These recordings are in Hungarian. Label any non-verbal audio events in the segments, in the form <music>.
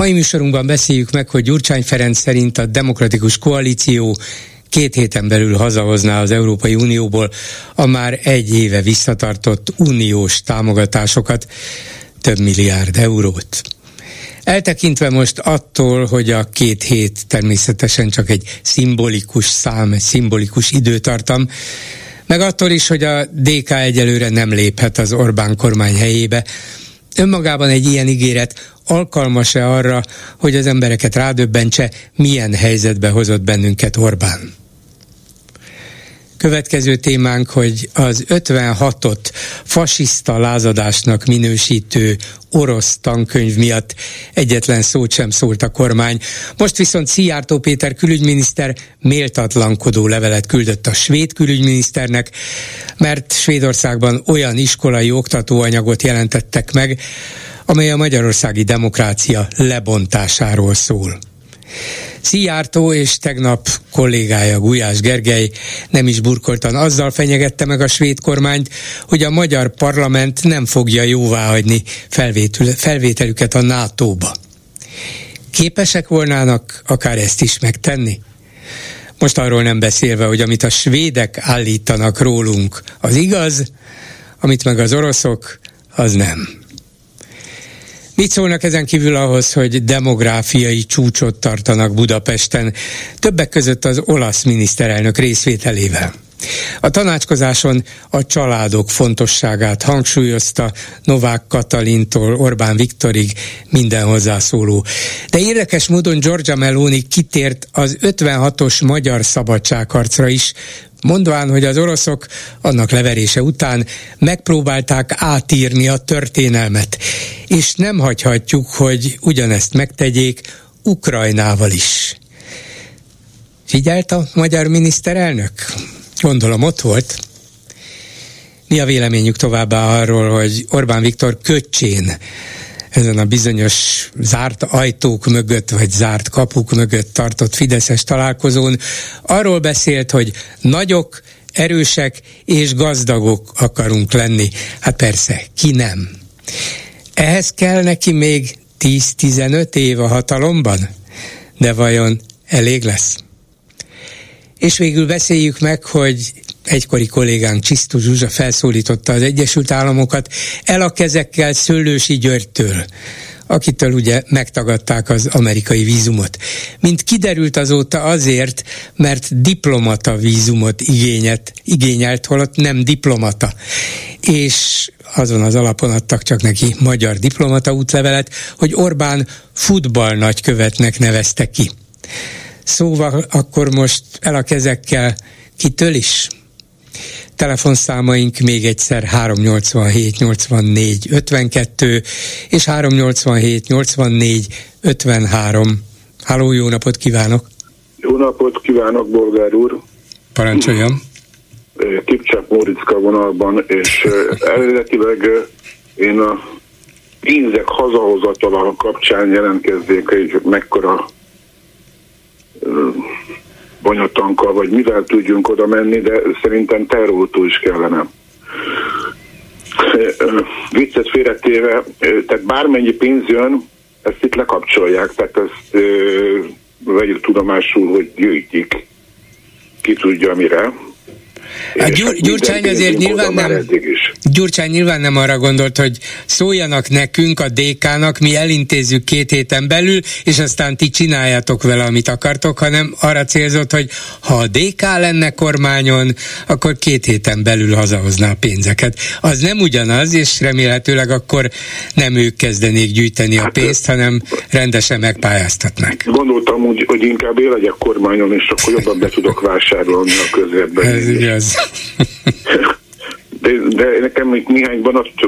Mai műsorunkban beszéljük meg, hogy Gyurcsány Ferenc szerint a demokratikus koalíció két héten belül hazahozná az Európai Unióból a már egy éve visszatartott uniós támogatásokat, több milliárd eurót. Eltekintve most attól, hogy a két hét természetesen csak egy szimbolikus szám, egy szimbolikus időtartam, meg attól is, hogy a DK egyelőre nem léphet az Orbán kormány helyébe, önmagában egy ilyen ígéret alkalmas-e arra, hogy az embereket rádöbbentse, milyen helyzetbe hozott bennünket Orbán? Következő témánk, hogy az 56-ot fasiszta lázadásnak minősítő orosz tankönyv miatt egyetlen szót sem szólt a kormány. Most viszont Szijjártó Péter külügyminiszter méltatlankodó levelet küldött a svéd külügyminiszternek, mert Svédországban olyan iskolai oktatóanyagot jelentettek meg, amely a magyarországi demokrácia lebontásáról szól. Szijjártó és tegnap kollégája Gulyás Gergely nem is burkoltan azzal fenyegette meg a svéd kormányt, hogy a magyar parlament nem fogja jóváhagyni felvételüket a NATO-ba. Képesek volnának akár ezt is megtenni? Most arról nem beszélve, hogy amit a svédek állítanak rólunk, az igaz, amit meg az oroszok, az nem. Mit szólnak ezen kívül ahhoz, hogy demográfiai csúcsot tartanak Budapesten, többek között az olasz miniszterelnök részvételével? A tanácskozáson a családok fontosságát hangsúlyozta Novák Katalintól Orbán Viktorig minden hozzászóló. De érdekes módon Giorgia Meloni kitért az 56-os magyar szabadságharcra is, mondván, hogy az oroszok annak leverése után megpróbálták átírni a történelmet, és nem hagyhatjuk, hogy ugyanezt megtegyék Ukrajnával is. Figyelt a magyar miniszterelnök? Gondolom ott volt. Mi a véleményük továbbá arról, hogy Orbán Viktor köcsén ezen a bizonyos zárt ajtók mögött, vagy zárt kapuk mögött tartott Fideszes találkozón arról beszélt, hogy nagyok, erősek és gazdagok akarunk lenni. Hát persze, ki nem. Ehhez kell neki még 10-15 év a hatalomban? De vajon elég lesz? És végül beszéljük meg, hogy egykori kollégánk Csisztó Zsuzsa felszólította az Egyesült Államokat el a kezekkel Szőlősi Györgytől akitől ugye megtagadták az amerikai vízumot. Mint kiderült azóta azért, mert diplomata vízumot igényet, igényelt, holott nem diplomata. És azon az alapon adtak csak neki magyar diplomata útlevelet, hogy Orbán futball nagykövetnek nevezte ki. Szóval akkor most el a kezekkel kitől is? Telefonszámaink még egyszer 387 84 52 és 387 84 53. Háló, jó napot kívánok! Jó napot kívánok, Bolgár úr! Parancsoljam! Kipcsák Móriczka vonalban, és eredetileg én a pénzek hazahozatala kapcsán jelentkezzék, hogy mekkora banyatankkal, vagy mivel tudjunk oda menni, de szerintem terrortól is kellene. Viccet félretéve, tehát bármennyi pénz jön, ezt itt lekapcsolják, tehát ezt vegyük tudomásul, hogy gyűjtik, ki tudja mire Hát Gyur, Gyurcsány azért nyilván nem, Gyurcsány nyilván nem arra gondolt, hogy szóljanak nekünk, a DK-nak, mi elintézzük két héten belül, és aztán ti csináljátok vele, amit akartok, hanem arra célzott, hogy ha a DK lenne kormányon, akkor két héten belül hazahozná a pénzeket. Az nem ugyanaz, és remélhetőleg akkor nem ők kezdenék gyűjteni a hát, pénzt, hanem rendesen megpályáztatnak. Gondoltam, hogy, hogy inkább én legyek kormányon, és akkor jobban be tudok vásárolni a. Ez igaz. De, de nekem itt néhány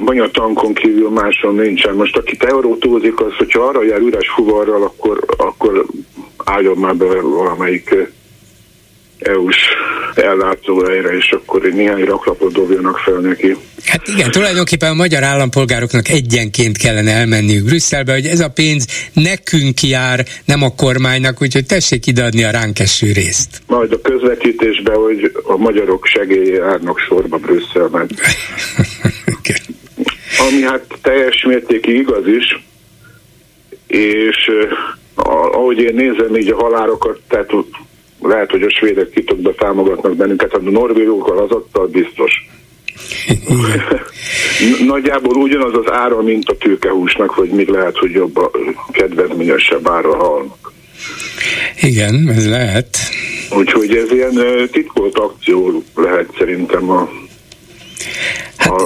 banyatankon kívül máson nincsen. Most aki eurótózik, az, hogyha arra jár üres fuvarral, akkor, akkor álljon már be valamelyik EU-s ellátóhelyre, és akkor egy néhány raklapot dobjanak fel neki. Hát igen, tulajdonképpen a magyar állampolgároknak egyenként kellene elmenniük Brüsszelbe, hogy ez a pénz nekünk jár, nem a kormánynak, úgyhogy tessék ideadni a ránk eső részt. Majd a közvetítésben, hogy a magyarok segélye járnak sorba Brüsszelben. <laughs> Ami hát teljes mértékig igaz is, és ahogy én nézem így a halárokat, tehát lehet, hogy a svédek titokba támogatnak bennünket, a norvégokkal az adta biztos. <laughs> Nagyjából ugyanaz az ára, mint a tőkehúsnak, vagy még lehet, hogy jobb a kedvezményesebb ára halnak. Igen, ez lehet. Úgyhogy ez ilyen titkolt akció lehet szerintem a Hát,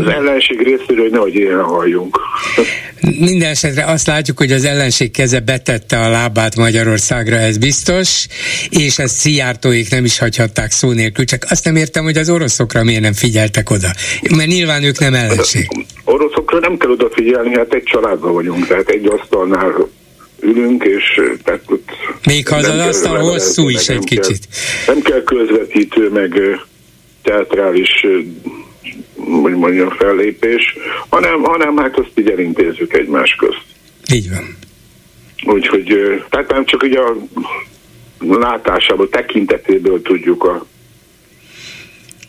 az ellenség részéről, hogy nehogy ilyen halljunk. <laughs> Minden esetre azt látjuk, hogy az ellenség keze betette a lábát Magyarországra, ez biztos, és ezt Szijjártóik nem is hagyhatták szó nélkül, csak azt nem értem, hogy az oroszokra miért nem figyeltek oda. Mert nyilván ők nem ellenség. Oroszokra nem kell odafigyelni, hát egy családban vagyunk, tehát egy asztalnál ülünk, és tehát ott Még ha az az asztal hosszú is egy kicsit. Kell, nem kell közvetítő, meg teatrális hogy mondjam, fellépés, hanem, hanem hát azt így elintézzük egymás közt. Így van. Úgyhogy, tehát nem csak ugye a látásából, tekintetéből tudjuk a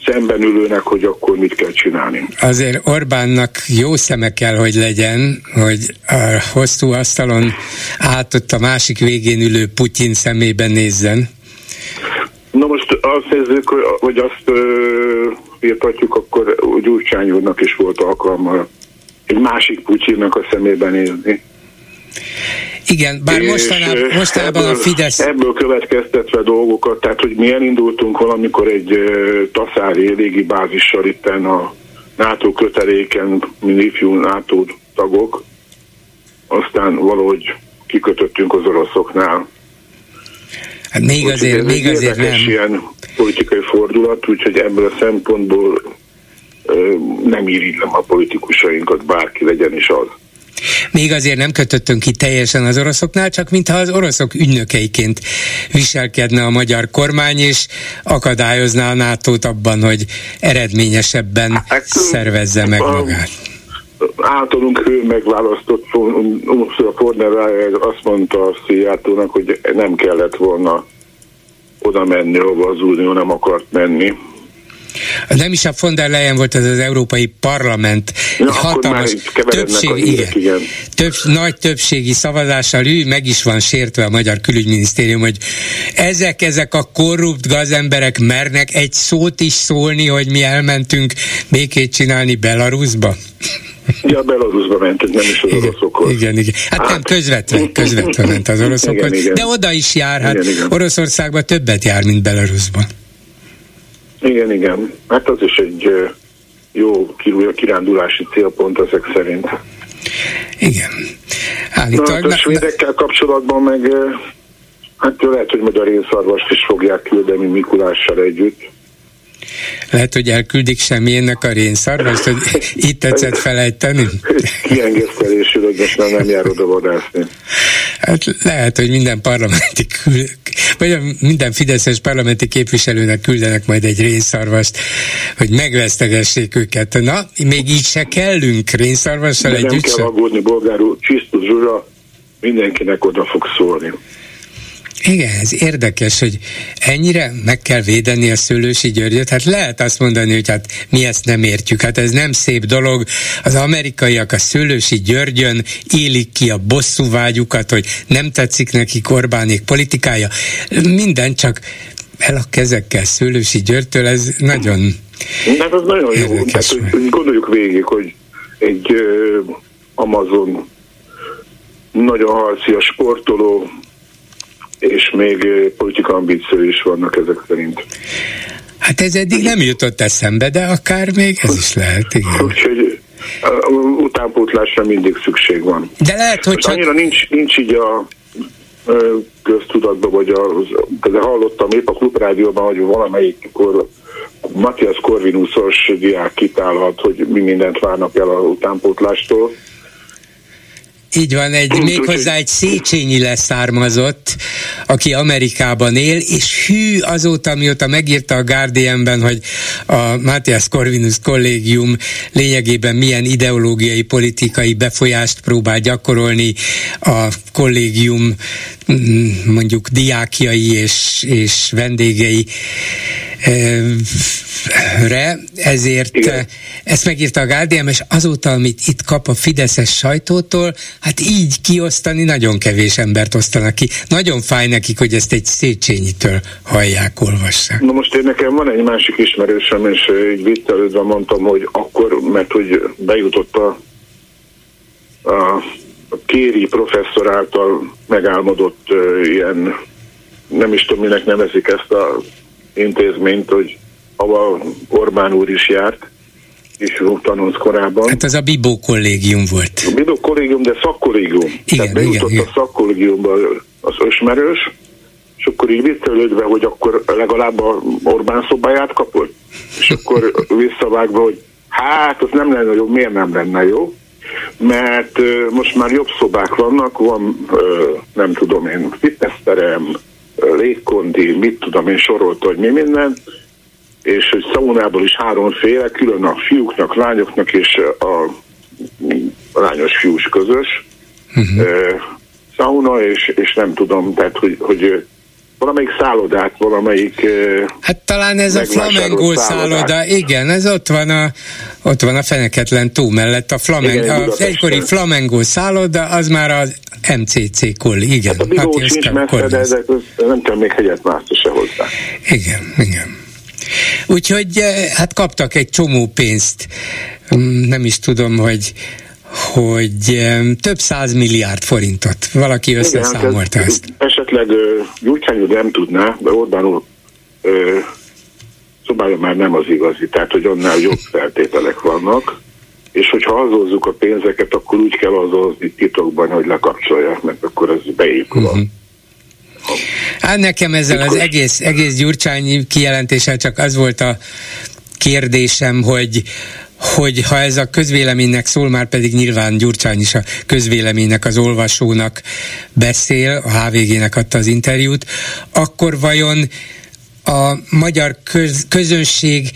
szemben ülőnek, hogy akkor mit kell csinálni. Azért Orbánnak jó szeme kell, hogy legyen, hogy a hosszú asztalon át ott a másik végén ülő Putyin szemében nézzen. Nézzük, hogy azt írtatjuk, akkor Gyurcsány úrnak is volt alkalma egy másik Putyinnak a szemében nézni. Igen, bár mostanában, mostanában ebből, a Fidesz... Ebből következtetve dolgokat, tehát hogy mi elindultunk valamikor egy taszári légi bázissal itten a NATO köteléken, mint ifjú NATO tagok, aztán valahogy kikötöttünk az oroszoknál. Hát még Úgy, azért, még azért nem. ilyen politikai fordulat, úgyhogy ebből a szempontból nem irigylem a politikusainkat, bárki legyen is az. Még azért nem kötöttünk ki teljesen az oroszoknál, csak mintha az oroszok ügynökeiként viselkedne a magyar kormány, és akadályozná a nato abban, hogy eredményesebben hát, szervezze meg magát. Általunk ő megválasztott a Forner azt mondta a Szijjártónak, hogy nem kellett volna oda menni, ahova az Unió nem akart menni. Nem is a von der Leyen volt, ez az Európai Parlament. Ja, hatalmas többség, igen, igen. Több, nagy többségi szavazással ő meg is van sértve a Magyar Külügyminisztérium, hogy ezek, ezek a korrupt gazemberek mernek egy szót is szólni, hogy mi elmentünk békét csinálni Belarusba. Ja, Belarusba ment, nem is az oroszokhoz. Igen, igen. Hát, hát nem, közvetlen, közvetlen ment az <laughs> oroszokhoz. Igen, igen. De oda is jár, hát igen, igen. Oroszországban többet jár, mint Belarusban. Igen, igen. Hát az is egy jó kirándulási célpont ezek szerint. Igen. Állítólag... Na, hát a svédekkel kapcsolatban meg hát lehet, hogy majd a rénszarvast is fogják küldeni Mikulással együtt. Lehet, hogy elküldik semmilyennek a rénszarvast, hogy <laughs> itt tetszett felejteni? Kiengesztelésű, már nem jár oda vadászni. Hát lehet, hogy minden parlamenti vagy minden fideszes parlamenti képviselőnek küldenek majd egy rénszarvast, hogy megvesztegessék őket. Na, még így se kellünk rénszarvassal együtt Nem kell aggódni, bolgár úr, Csisztus Zsura mindenkinek oda fog szólni. Igen, ez érdekes, hogy ennyire meg kell védeni a Szőlősi Györgyöt. Hát lehet azt mondani, hogy hát mi ezt nem értjük. Hát ez nem szép dolog. Az amerikaiak a Szőlősi Györgyön élik ki a bosszúvágyukat, hogy nem tetszik neki Orbánék politikája. Minden csak el a kezekkel Szőlősi Györgytől, ez nagyon Hát az nagyon jó. Hát, gondoljuk végig, hogy egy uh, Amazon nagyon harcias sportoló és még politika ambíció is vannak ezek szerint. Hát ez eddig nem jutott eszembe, de akár még ez is lehet, igen. Úgyhogy utánpótlásra mindig szükség van. De lehet, hogy csak... Annyira nincs, nincs így a köztudatban, vagy az, de hallottam épp a klubrádióban, hogy valamelyik kor, Matthias Corvinusos diák kitálhat, hogy mi mindent várnak el a utánpótlástól, Így van, egy, Úgy, méghozzá egy Széchenyi leszármazott, aki Amerikában él, és hű azóta, mióta megírta a Guardianben, hogy a Matthias Corvinus kollégium lényegében milyen ideológiai, politikai befolyást próbál gyakorolni a kollégium mondjuk diákjai és, és vendégei re, ezért Igen. ezt megírta a Guardian, és azóta, amit itt kap a Fideszes sajtótól, hát így kiosztani nagyon kevés embert osztanak ki. Nagyon fáj nekik, hogy ezt egy Széchenyitől hallják, olvassák. Na most én nekem van egy másik ismerősöm, és így viccelődve mondtam, hogy akkor, mert hogy bejutott a, a, a Kéri professzor által megálmodott ilyen, nem is tudom, minek nevezik ezt a intézményt, hogy ahol Orbán úr is járt, és tanult korábban. Hát ez a Bibó kollégium volt. A Bibó kollégium, de szakkollégium. Igen, Tehát bejutott igen, a szakkollégiumba az ösmerős, és akkor így viccelődve, hogy akkor legalább a Orbán szobáját kapott. És akkor <laughs> visszavágva, hogy hát az nem lenne jó, miért nem lenne jó? Mert most már jobb szobák vannak, van nem tudom én, fitnessterem, légkondi, mit tudom én sorolta, hogy mi minden, és hogy szaunából is háromféle, külön a fiúknak, lányoknak és a, a lányos fiús közös uh-huh. szauna, és, és nem tudom, tehát hogy, hogy valamelyik szállodát, valamelyik... Hát talán ez a flamengo szálloda, igen, ez ott van a, ott van a feneketlen tó mellett, a, flamen, igen, a egykori flamengo szálloda, az már az MCC koll, igen. Hát a Bigó hát sincs messze, de, de nem kell még hegyet mászni se hozzá. Igen, igen. Úgyhogy hát kaptak egy csomó pénzt, mm, nem is tudom, hogy hogy több száz milliárd forintot. Valaki összeszámolta Igen, ezt. Esetleg Gyurcsány nem tudná, de Orbán úr szobája már nem az igazi, tehát hogy annál jobb feltételek vannak, és hogyha azózzuk a pénzeket, akkor úgy kell azozni titokban, hogy lekapcsolják, mert akkor ez beépül uh-huh. Hát nekem ezzel az egész, egész Gyurcsány kijelentéssel csak az volt a kérdésem, hogy hogy ha ez a közvéleménynek szól, már pedig nyilván Gyurcsány is a közvéleménynek, az olvasónak beszél, a HVG-nek adta az interjút, akkor vajon a magyar köz, közönség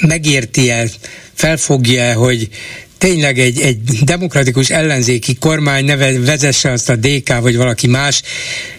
megérti-e, felfogja hogy tényleg egy, egy demokratikus ellenzéki kormány neve, vezesse azt a DK, vagy valaki más,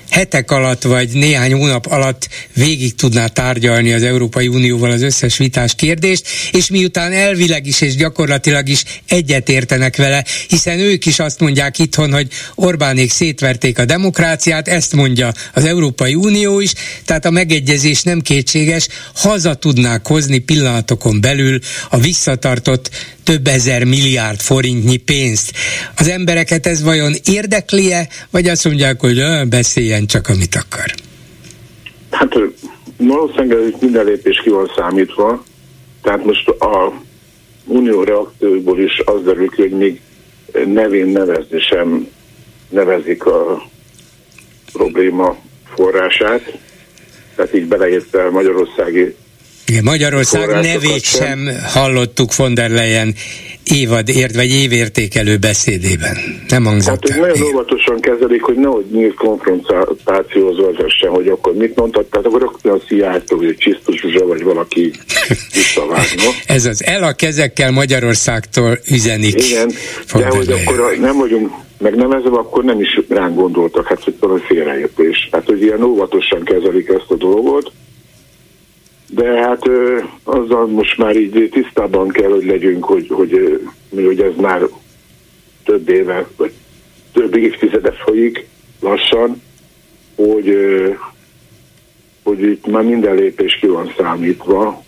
hetek alatt vagy néhány hónap alatt végig tudná tárgyalni az Európai Unióval az összes vitás kérdést, és miután elvileg is és gyakorlatilag is egyetértenek vele, hiszen ők is azt mondják itthon, hogy Orbánék szétverték a demokráciát, ezt mondja az Európai Unió is, tehát a megegyezés nem kétséges, haza tudnák hozni pillanatokon belül a visszatartott több ezer milliárd forintnyi pénzt. Az embereket ez vajon érdekli-e, vagy azt mondják, hogy beszéljen csak, amit akar? Hát valószínűleg minden lépés ki van számítva, tehát most a unió reakcióiból is az derül ki, hogy még nevén nevezni sem nevezik a probléma forrását, tehát így beleértve Magyarországi igen, Magyarország nevét sem hallottuk von der Leyen évadért vagy évértékelő beszédében. Nem hangzott Hát nagyon óvatosan kezelik, hogy nehogy nyílt konfrontációhoz vezessen, hogy akkor mit mondtak, tehát akkor rögtön a Szijjártó, vagy Csisztus Zsuzsa, vagy valaki visszavágna. <laughs> Ez az el a kezekkel Magyarországtól üzenik. Igen, de hogy akkor nem vagyunk megnevezve, akkor nem is ránk gondoltak, hát hogy valami félreértés. Hát, hogy ilyen óvatosan kezelik ezt a dolgot, de hát azzal most már így tisztában kell, hogy legyünk, hogy, hogy hogy ez már több éve, vagy több évtizede folyik lassan, hogy, hogy itt már minden lépés ki van számítva,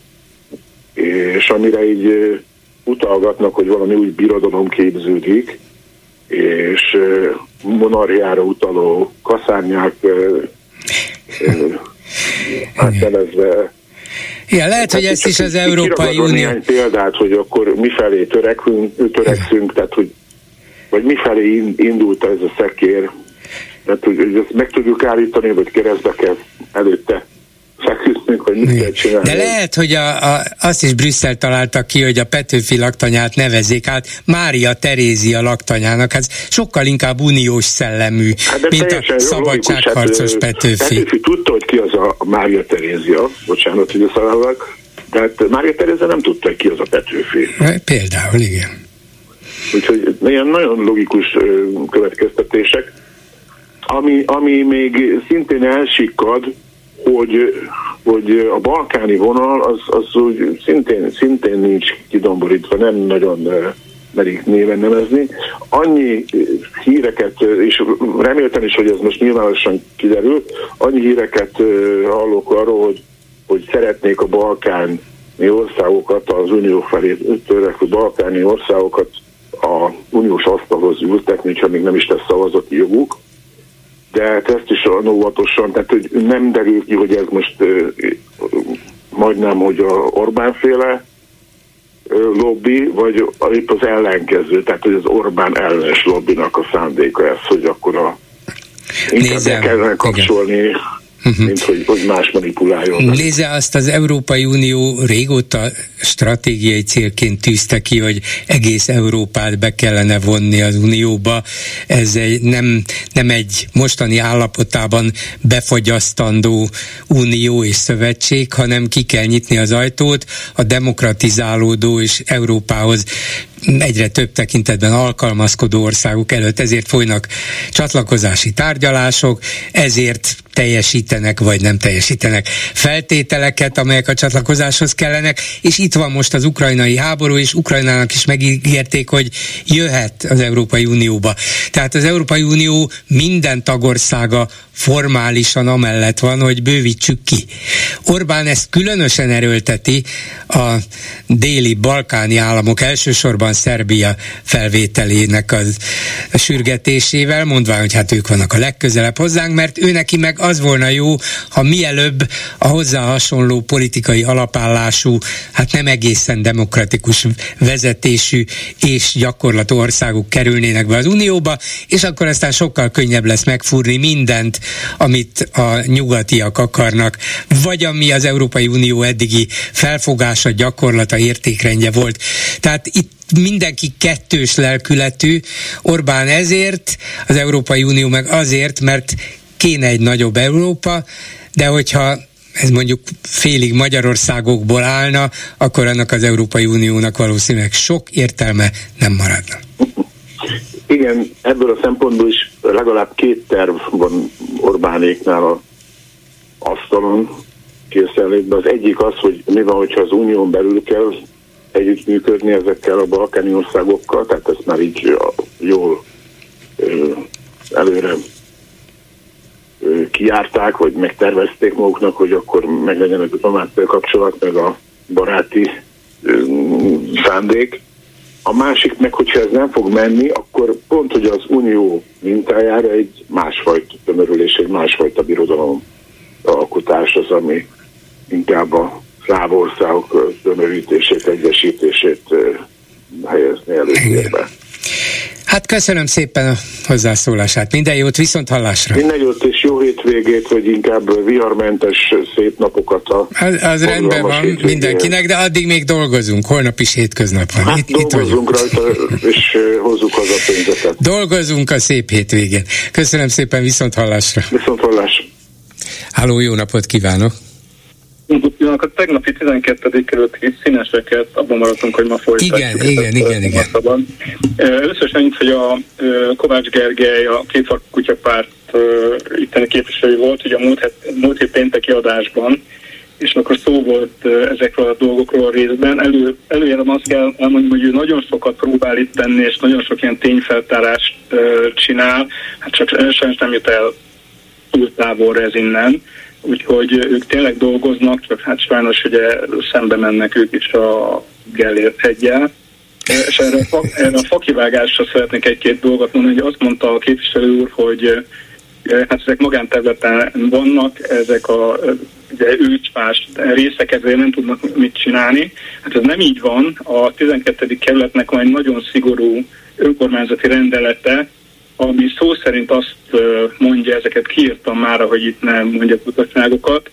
és amire így utalgatnak, hogy valami új birodalom képződik, és monarchiára utaló kaszárnyák átnevezve igen, lehet, hogy ezt is az Európai Unió... Néhány példát, hogy akkor mifelé törekünk, törekszünk, tehát hogy vagy mifelé indult ez a szekér, tehát hogy, hogy ezt meg tudjuk állítani, vagy keresztbe kell előtte feküdnünk, hogy mit kell csinálni. De lehet, hogy a, a, azt is Brüsszel találta ki, hogy a Petőfi laktanyát nevezzék át Mária Terézia laktanyának. Hát sokkal inkább uniós szellemű, hát mint a szabadságharcos hát, Petőfi. Petőfi tudta, hogy ki az a Mária Terézia, bocsánat, hogy szavállak, tehát Mária Terézia nem tudta, hogy ki az a Petőfi. Például, igen. Úgyhogy ilyen nagyon logikus következtetések. Ami, ami még szintén elsikkad, hogy, hogy a balkáni vonal az, az úgy szintén, szintén nincs kidomborítva, nem nagyon merik néven nevezni. Annyi híreket, és reméltem is, hogy ez most nyilvánosan kiderül, annyi híreket hallok arról, hogy, hogy szeretnék a balkáni országokat, az unió felé törekvő balkáni országokat a uniós asztalhoz ültetni, ha még nem is lesz szavazati joguk de hát ezt is olyan óvatosan, tehát hogy nem derül ki, hogy ez most majdnem, hogy a Orbán féle lobby, vagy épp az ellenkező, tehát hogy az Orbán ellenes lobbynak a szándéka ez, hogy akkor a inkább kellene kapcsolni igen uh-huh. mint hogy, hogy más manipuláljon. Nézze, azt az Európai Unió régóta stratégiai célként tűzte ki, hogy egész Európát be kellene vonni az Unióba. Ez egy, nem, nem egy mostani állapotában befagyasztandó unió és szövetség, hanem ki kell nyitni az ajtót a demokratizálódó és Európához egyre több tekintetben alkalmazkodó országok előtt, ezért folynak csatlakozási tárgyalások, ezért teljesítenek vagy nem teljesítenek feltételeket, amelyek a csatlakozáshoz kellenek, és itt van most az ukrajnai háború, és Ukrajnának is megígérték, hogy jöhet az Európai Unióba. Tehát az Európai Unió minden tagországa formálisan amellett van, hogy bővítsük ki. Orbán ezt különösen erőlteti a déli balkáni államok, elsősorban Szerbia felvételének az a sürgetésével, mondván, hogy hát ők vannak a legközelebb hozzánk, mert ő neki meg az volna jó, ha mielőbb a hozzá hasonló politikai alapállású, hát nem egészen demokratikus vezetésű és gyakorlatú országok kerülnének be az Unióba, és akkor aztán sokkal könnyebb lesz megfúrni mindent, amit a nyugatiak akarnak, vagy ami az Európai Unió eddigi felfogása, gyakorlata, értékrendje volt. Tehát itt mindenki kettős lelkületű, Orbán ezért, az Európai Unió meg azért, mert kéne egy nagyobb Európa, de hogyha ez mondjuk félig Magyarországokból állna, akkor annak az Európai Uniónak valószínűleg sok értelme nem maradna. Igen, ebből a szempontból is legalább két terv van Orbánéknál a asztalon készenlétben. Az egyik az, hogy mi van, hogyha az unión belül kell együttműködni ezekkel a balkáni országokkal, tehát ezt már így jól előre kiárták, vagy megtervezték maguknak, hogy akkor meglegyen a diplomáciai kapcsolat, meg a baráti szándék. A másik meg, hogyha ez nem fog menni, akkor pont, hogy az unió mintájára egy másfajta tömörülés, egy másfajta birodalom alkotás az, ami inkább a szláv országok tömörítését, egyesítését helyezni előtérbe. Hát köszönöm szépen a hozzászólását. Minden jót, viszont hallásra. Minden jót és jó hétvégét, vagy inkább viharmentes szép napokat a Az, az rendben van hétvégén. mindenkinek, de addig még dolgozunk. Holnap is hétköznap van. Hát itt, dolgozunk itt rajta, és hozzuk haza a pénzeket. Dolgozunk a szép hétvégén. Köszönöm szépen, viszont hallásra. Viszont hallás. Háló, jó napot kívánok! A tegnapi 12. kerületi színeseket, abban maradtunk, hogy ma folytatjuk. Igen, igen, igen, igen. Először is annyit, hogy a Kovács Gergely, a két kutyapárt itteni képviselő volt, ugye a múlt, het, múlt hét pénteki adásban, és akkor szó volt ezekről a dolgokról a részben. Elő, előjelem azt kell elmondani, hogy ő nagyon sokat próbál itt tenni, és nagyon sok ilyen tényfeltárást csinál, hát csak sajnos nem jut el túl távolra ez innen úgyhogy ők tényleg dolgoznak, csak hát sajnos ugye szembe mennek ők is a Gellért hegyel. És erre a, erre a fakivágásra szeretnék egy-két dolgot mondani, hogy azt mondta a képviselő úr, hogy hát ezek magánterületen vannak, ezek a ugye, őcsfás részek, ezért nem tudnak mit csinálni. Hát ez nem így van. A 12. kerületnek van egy nagyon szigorú önkormányzati rendelete, ami szó szerint azt mondja, ezeket kiírtam már, hogy itt nem mondja utasságokat,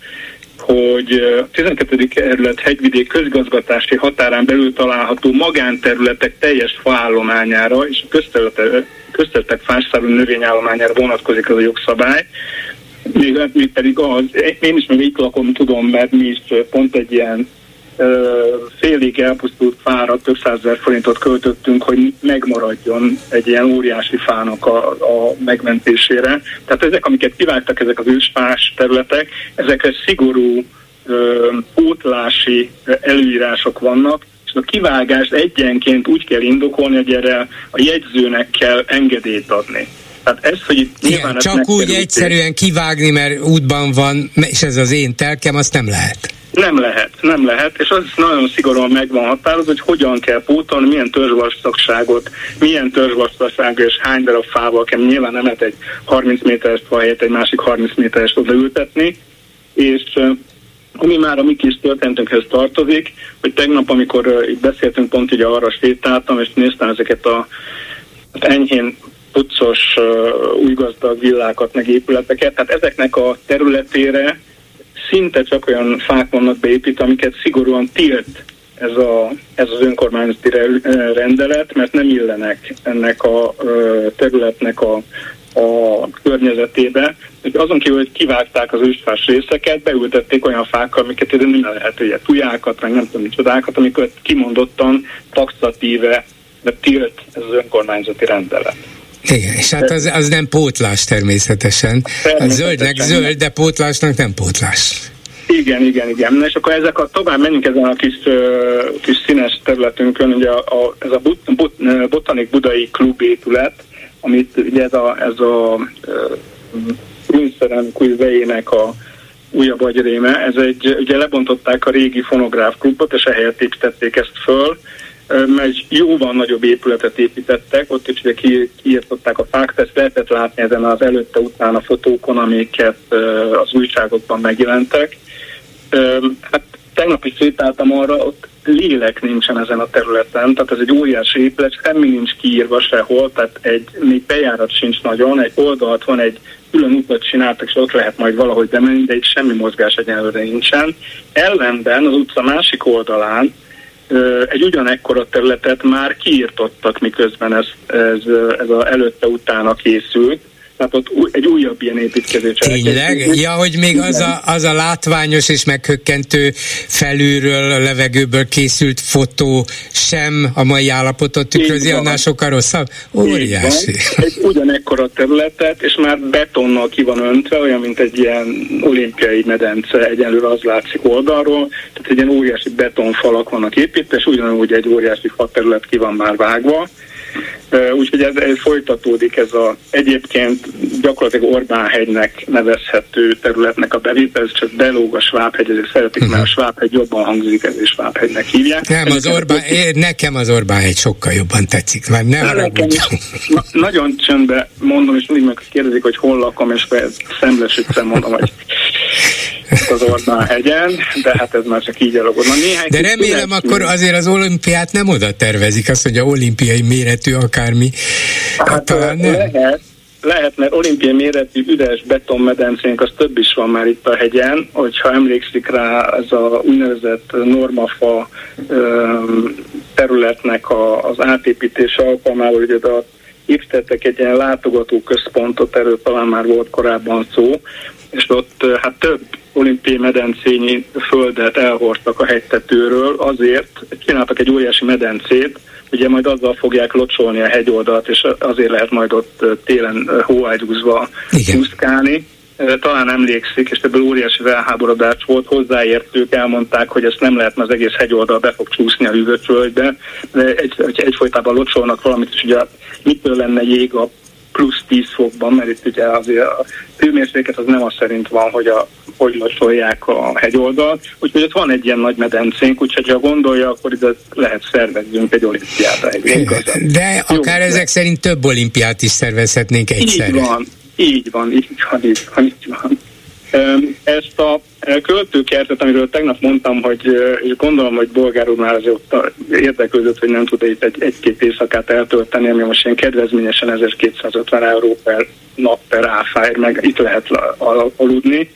hogy a 12. kerület hegyvidék közgazgatási határán belül található magánterületek teljes faállományára és a közterületek fászárú növényállományára vonatkozik ez a jogszabály. Még, még pedig az, én is még itt lakom, tudom, mert mi is pont egy ilyen félig elpusztult fára több százezer forintot költöttünk, hogy megmaradjon egy ilyen óriási fának a, a megmentésére. Tehát ezek, amiket kivágtak, ezek az ősfás területek, ezekre szigorú ö, útlási előírások vannak, és a kivágást egyenként úgy kell indokolni, hogy erre a jegyzőnek kell engedélyt adni. Tehát ez, hogy itt Igen, csak úgy egyszerűen kivágni, mert útban van, és ez az én telkem, azt nem lehet. Nem lehet, nem lehet, és az nagyon szigorúan meg van hogy hogyan kell pótolni, milyen törzsvastagságot, milyen törzsvastagság és hány darab fával kell. Nyilván nem lehet egy 30 méteres fa helyett egy másik 30 méteres odaültetni, és ami már a mi kis történetünkhez tartozik, hogy tegnap, amikor itt beszéltünk, pont ugye arra sétáltam, és néztem ezeket a hát enyhén puccos, uh, új gazdag villákat, meg épületeket, tehát ezeknek a területére szinte csak olyan fák vannak beépítve, amiket szigorúan tilt ez, a, ez az önkormányzati rendelet, mert nem illenek ennek a területnek a, a környezetébe. Azon kívül, hogy kivágták az ősfás részeket, beültették olyan fákkal, amiket nem lehet, ugye tujákat, meg nem tudom micsodákat, amiket kimondottan taxatíve de tilt ez az önkormányzati rendelet. Igen, és hát az, az nem pótlás természetesen. természetesen. A zöldnek zöld, de pótlásnak nem pótlás. Igen, igen, igen. És akkor ezek a tovább menjünk ezen a kis, kis színes területünkön, ugye a, a, ez a but, but, Botanik Budai Klub épület, amit ugye ez a, ez a Műszeren uh, a újabb agyréme, ez egy, ugye lebontották a régi fonográf klubot, és ehelyett építették ezt föl, egy jóval nagyobb épületet építettek, ott is ugye kiírtották a fákat, ezt lehetett látni ezen az előtte-utána fotókon, amiket az újságokban megjelentek. Hát tegnap is sétáltam arra, ott lélek nincsen ezen a területen, tehát ez egy óriási épület, semmi nincs kiírva sehol, tehát egy, még bejárat sincs nagyon, egy oldalt van, egy külön utat csináltak, és ott lehet majd valahogy bemenni, de itt semmi mozgás egyenlőre nincsen. Ellenben az utca másik oldalán egy ugyanekkora területet már kiirtottak, miközben ez, ez, ez a előtte-utána készült, tehát ott egy újabb ilyen építkező Tényleg? Ja, hogy még az a, az a látványos és meghökkentő felülről, a levegőből készült fotó sem a mai állapotot tükrözi, annál sokkal rosszabb? Óriási. Egy ugyanekkora területet, és már betonnal ki van öntve, olyan, mint egy ilyen olimpiai medence, egyenlőre az látszik oldalról, tehát egy ilyen óriási betonfalak vannak építve, és ugyanúgy egy óriási fa terület ki van már vágva Úgyhogy ez, ez folytatódik ez a egyébként gyakorlatilag Orbán hegynek nevezhető területnek a bevétel, ez csak belóg a Svábhegy, ezért szeretik, uh-huh. mert a Svábhegy jobban hangzik, ezért Svábhegynek hívják. Nem, az Orbán, én, nekem az Orbán hegy sokkal jobban tetszik, mert nem haragudjunk. Na, nagyon csöndbe mondom, és mindig meg kérdezik, hogy hol lakom, és szemlesítsen mondom, hogy az Orbán hegyen, de hát ez már csak így alakul. néhány de remélem akkor azért az olimpiát nem oda tervezik, azt, hogy a olimpiai méretű akármi. Hát, talán nem. Lehet, lehet, mert olimpiai méretű üres betonmedencénk, az több is van már itt a hegyen, hogyha emlékszik rá, ez a úgynevezett normafa területnek a, az átépítése alkalmával, hogy oda építettek egy ilyen látogató központot, erről talán már volt korábban szó, és ott hát több olimpiai medencényi földet elhordtak a hegytetőről azért, csináltak egy óriási medencét, ugye majd azzal fogják locsolni a hegyoldalt, és azért lehet majd ott télen hóágyúzva úszkálni. Talán emlékszik, és ebből óriási felháborodás volt, hozzáértők elmondták, hogy ezt nem lehetne az egész hegyoldal be fog csúszni a hűvösvölgybe, de egy, egy, egyfolytában locsolnak valamit, és ugye mitől lenne jég a plusz 10 fokban, mert itt ugye azért a hőmérséklet az nem az szerint van, hogy a hogy locsolják a hegyoldalt, úgyhogy ott van egy ilyen nagy medencénk, úgyhogy ha gondolja, akkor ide lehet szervezzünk egy olimpiát hegyén. De Jó, akár ezek szerint több olimpiát is szervezhetnénk egyszerre. Így van, így van, így van, így van, így van. Ezt a költőkertet, amiről tegnap mondtam, hogy és gondolom, hogy Bolgár úr már azért érdeklődött, hogy nem tud itt egy, egy-két éjszakát eltölteni, ami most ilyen kedvezményesen 1250 euró per nap per áfáért, meg itt lehet aludni.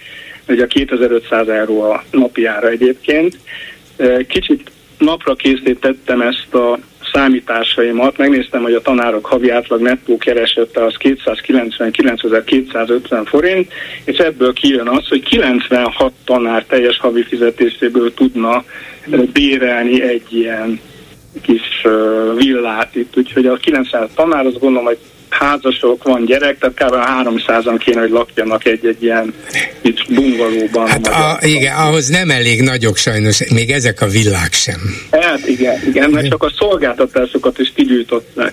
ugye a 2500 euró a napi ára egyébként. Kicsit napra készítettem ezt a számításaimat, megnéztem, hogy a tanárok havi átlag nettó keresette az 299.250 forint, és ebből kijön az, hogy 96 tanár teljes havi fizetéséből tudna bérelni egy ilyen kis villát itt, úgyhogy a 90 tanár azt gondolom, hogy házasok, van gyerek, tehát kb. 300-an kéne, hogy lakjanak egy-egy ilyen kis bungalóban. Hát a, igen, ahhoz nem elég nagyok sajnos, még ezek a villák sem. Hát igen, igen, mert csak a szolgáltatásokat is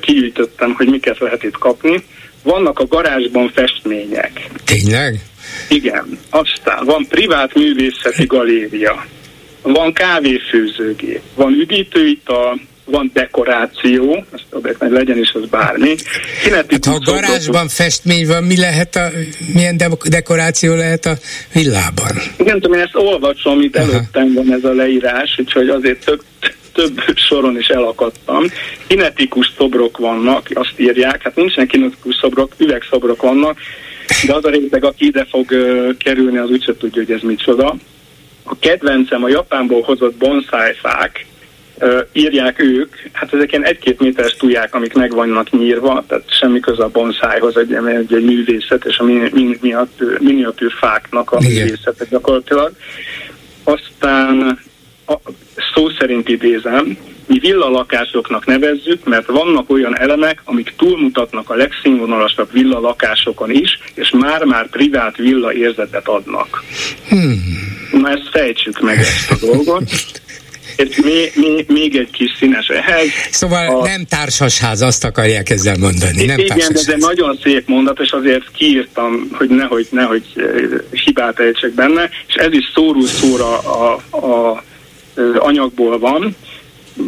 kigyűjtöttem, hogy miket lehet itt kapni. Vannak a garázsban festmények. Tényleg? Igen. Aztán van privát művészeti galéria, van kávéfőzőgép, van üdítőital, van dekoráció, azt tudják, hogy legyen is az bármi. hát, ha a garázsban festmény van, mi lehet a, milyen de- dekoráció lehet a villában? Nem tudom, én ezt olvasom, itt Aha. előttem van ez a leírás, úgyhogy azért több, több soron is elakadtam. Kinetikus szobrok vannak, azt írják, hát nincsenek kinetikus szobrok, üvegszobrok vannak, de az a réteg, aki ide fog uh, kerülni, az úgyse tudja, hogy ez micsoda. A kedvencem a Japánból hozott bonsai fák, írják ők, hát ezek ilyen egy-két méteres tuják, amik meg vannak nyírva, tehát semmi köze a bonszájhoz, egy, egy, egy művészet, és a miniatűr, miniatűr fáknak a művészete gyakorlatilag. Aztán a, szó szerint idézem, mi villalakásoknak nevezzük, mert vannak olyan elemek, amik túlmutatnak a legszínvonalasabb villalakásokon is, és már-már privát villa érzetet adnak. Hmm. Na ezt fejtsük meg ezt a dolgot. <laughs> És még, még, még egy kis színes ehhez. Szóval a... nem társasház, azt akarják ezzel mondani. Nem igen, de, de nagyon szép mondat, és azért kiírtam, hogy nehogy, nehogy hibát ejtsek benne, és ez is szórul szóra a, a, a anyagból van,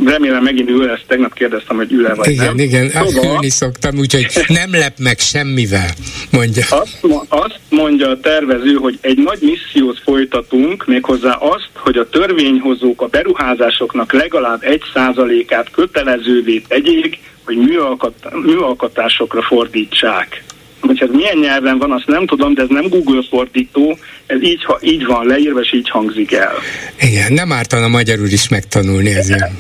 remélem megint ül lesz, tegnap kérdeztem, hogy ül-e vagy igen, nem. Igen, igen, szóval, ülni szoktam, úgyhogy nem lep meg semmivel, mondja. Azt, azt mondja a tervező, hogy egy nagy missziót folytatunk, méghozzá azt, hogy a törvényhozók a beruházásoknak legalább egy százalékát kötelezővé tegyék, hogy műalkat, műalkotásokra fordítsák. Hogy ez milyen nyelven van, azt nem tudom, de ez nem Google fordító, ez így, ha, így van leírva, és így hangzik el. Igen, nem ártana magyarul is megtanulni ezért.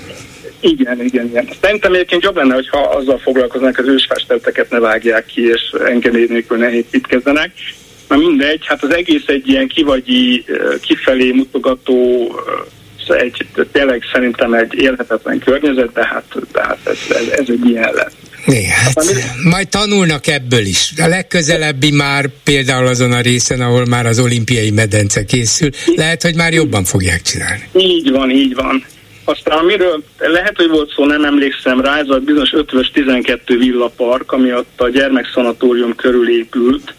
Igen, igen, igen. Szerintem egyébként jobb lenne, hogyha azzal foglalkoznak, az ősfesteteket ne vágják ki, és engedély nélkül ne építkezzenek. Na mindegy, hát az egész egy ilyen kivagyi, kifelé mutogató, egy, tényleg szerintem egy élhetetlen környezet, de hát, de hát ez, ez, ez egy ilyen lett. É, hát, majd tanulnak ebből is. A legközelebbi már például azon a részen, ahol már az olimpiai medence készül, lehet, hogy már jobban fogják csinálni. Így van, így van. Aztán amiről lehet, hogy volt szó, nem emlékszem rá, ez a bizonyos 5 12 villapark, ami ott a gyermekszanatórium körül épült,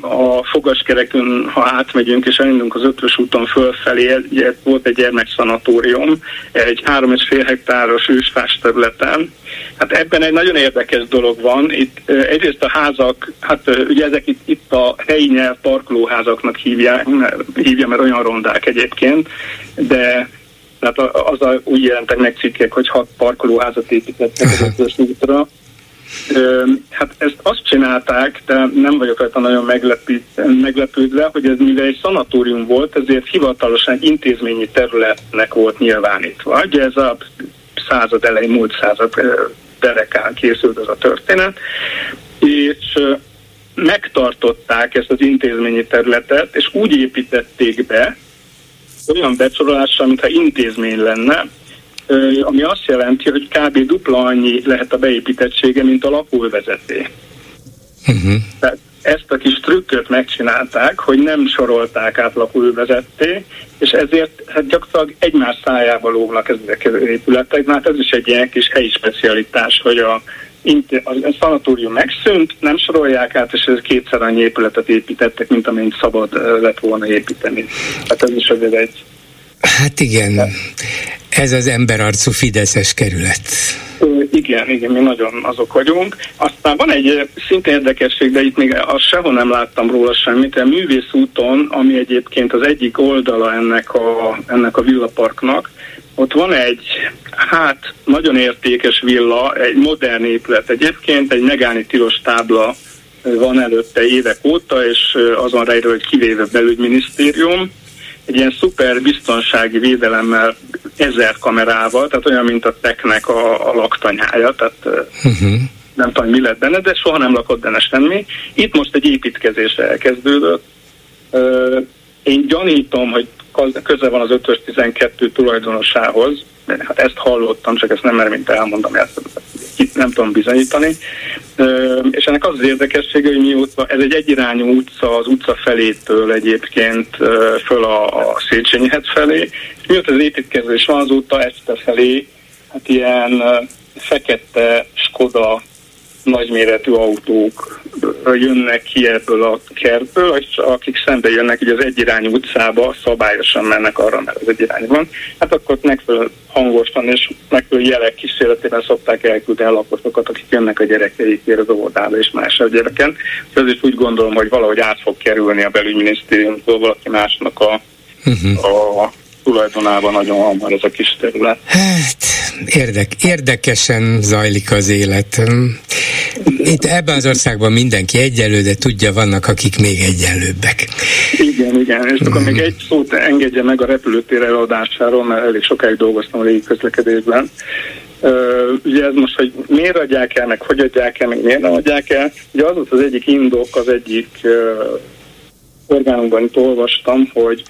a fogaskerekön, ha átmegyünk és elindulunk az ötös úton fölfelé, volt egy gyermekszanatórium, egy három és fél hektáros ősfás területen. Hát ebben egy nagyon érdekes dolog van. Itt egyrészt a házak, hát ugye ezek itt, itt a helyi nyelv parkolóházaknak hívják, hívja, mert olyan rondák egyébként, de tehát az a, úgy jelentek meg cikkek, hogy hat parkolóházat építettek az <laughs> ötös útra, Hát ezt azt csinálták, de nem vagyok rajta nagyon meglepődve, hogy ez mivel egy szanatórium volt, ezért hivatalosan egy intézményi területnek volt nyilvánítva. Ugye ez a század elején, múlt század derekán készült ez a történet, és megtartották ezt az intézményi területet, és úgy építették be, olyan becsorolással, mintha intézmény lenne, ami azt jelenti, hogy kb. dupla annyi lehet a beépítettsége, mint a lakóvezeté. Uh-huh. Tehát ezt a kis trükköt megcsinálták, hogy nem sorolták át lakóvezetté, és ezért hát gyakorlatilag egymás szájába lógnak ezek az épületek, mert hát ez is egy ilyen kis helyi specialitás, hogy a, a szanatórium megszűnt, nem sorolják át, és ez kétszer annyi épületet építettek, mint amennyit szabad lett volna építeni. Hát ez is azért egy Hát igen, ez az emberarcú Fideszes kerület. Igen, igen, mi nagyon azok vagyunk. Aztán van egy szinte érdekesség, de itt még azt sehol nem láttam róla semmit. A művész úton, ami egyébként az egyik oldala ennek a, ennek a villaparknak, ott van egy, hát nagyon értékes villa, egy modern épület egyébként, egy megállni tilos tábla van előtte évek óta, és azon rejről, hogy kivéve belügyminisztérium, egy ilyen szuper biztonsági védelemmel ezer kamerával, tehát olyan, mint a teknek a, a laktanyája, tehát uh-huh. nem tudom, mi lett benne, de soha nem lakott benne semmi. Itt most egy építkezés elkezdődött. Én gyanítom, hogy köze van az 5 12 tulajdonosához, hát ezt hallottam, csak ezt nem merem mint elmondom, ezt nem tudom bizonyítani. És ennek az az érdekessége, hogy mióta ez egy egyirányú utca, az utca felétől egyébként föl a, a Széchenyi felé, és mióta az építkezés van, azóta este felé, hát ilyen fekete Skoda nagyméretű autók jönnek ki ebből a kertből, és akik szembe jönnek ugye az egyirányú utcába, szabályosan mennek arra, mert az egyirányú van, hát akkor megfelelő hangosan és megfelelő jelek kísérletében szokták elküldeni a lakosokat, akik jönnek a gyerekeikért az óvodába és más gyereken. És az is úgy gondolom, hogy valahogy át fog kerülni a belügyminisztériumtól valaki másnak a, uh-huh. a tulajdonában nagyon hamar ez a kis terület. Hát, érdek, érdekesen zajlik az élet. Itt ebben az országban mindenki egyenlő, de tudja, vannak akik még egyenlőbbek. Igen, igen, és akkor még egy szót engedje meg a repülőtér eladásáról, mert elég sokáig dolgoztam a légi közlekedésben. Uh, ugye ez most, hogy miért adják el, meg hogy adják el, meg miért nem adják el. Ugye az volt az egyik indok, az egyik uh, orgánunkban itt olvastam, hogy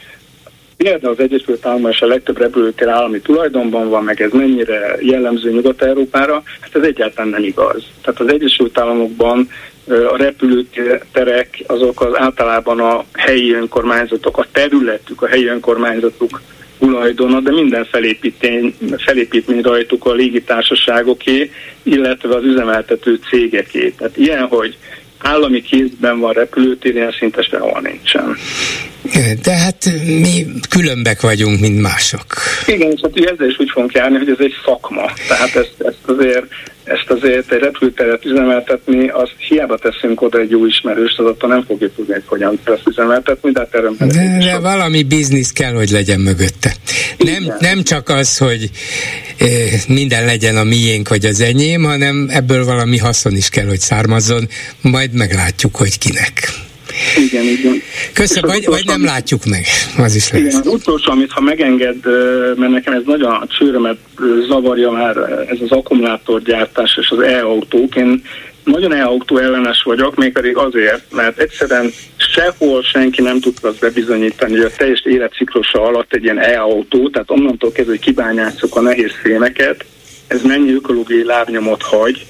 például az Egyesült Államok és a legtöbb repülőtér állami tulajdonban van, meg ez mennyire jellemző Nyugat-Európára, hát ez egyáltalán nem igaz. Tehát az Egyesült Államokban a repülőterek azok az általában a helyi önkormányzatok, a területük, a helyi önkormányzatuk tulajdona, de minden felépítmény, felépítmény rajtuk a légitársaságoké, illetve az üzemeltető cégeké. Tehát ilyen, hogy állami kézben van repülőtér, ilyen szinte sehol nincsen. De hát mi különbek vagyunk, mint mások. Igen, és hát ezzel is úgy fogunk járni, hogy ez egy szakma. Tehát ezt, ezt azért ezt azért egy repülőteret üzemeltetni, azt hiába teszünk oda egy jó ismerős, az attól nem fogja tudni, hogy hogyan ezt üzemeltetni, de hát de, de valami biznisz kell, hogy legyen mögötte. Nem, nem csak az, hogy e, minden legyen a miénk vagy az enyém, hanem ebből valami haszon is kell, hogy származzon, majd meglátjuk, hogy kinek. Igen, igen. Köszönöm, vagy, vagy nem látjuk meg, az is lesz. Igen, az utolsó, amit ha megenged, mert nekem ez nagyon a csőrömet zavarja már, ez az akkumulátorgyártás és az e-autók. Én nagyon e-autó ellenes vagyok, mégpedig azért, mert egyszerűen sehol senki nem tudta azt bebizonyítani, hogy a teljes életciklusa alatt egy ilyen e-autó, tehát onnantól kezdve, hogy kibányászok a nehéz fémeket, ez mennyi ökológiai lábnyomot hagy,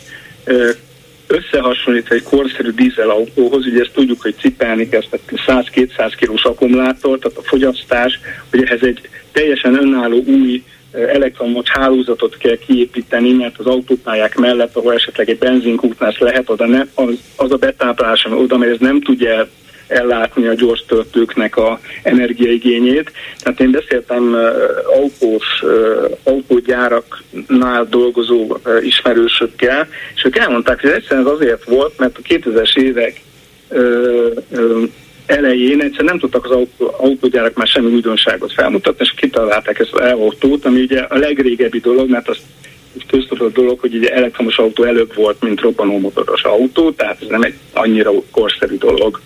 összehasonlítva egy korszerű dízelautóhoz, ugye ezt tudjuk, hogy cipelni kell 100-200 kilós akkumulátor, tehát a fogyasztás, hogy ehhez egy teljesen önálló új eh, elektromos hálózatot kell kiépíteni, mert az autópályák mellett, ahol esetleg egy benzinkútnál lehet, oda ne, az, az a betáplálás, ami oda, mert ez nem tudja ellátni a gyors töltőknek a energiaigényét. Tehát én beszéltem autós, autógyáraknál dolgozó ismerősökkel, és ők elmondták, hogy egyszerűen ez azért volt, mert a 2000-es évek elején egyszer nem tudtak az autó, autógyárak már semmi újdonságot felmutatni, és kitalálták ezt az autót, ami ugye a legrégebbi dolog, mert az egy köztudott dolog, hogy ugye elektromos autó előbb volt, mint robbanómotoros autó, tehát ez nem egy annyira korszerű dolog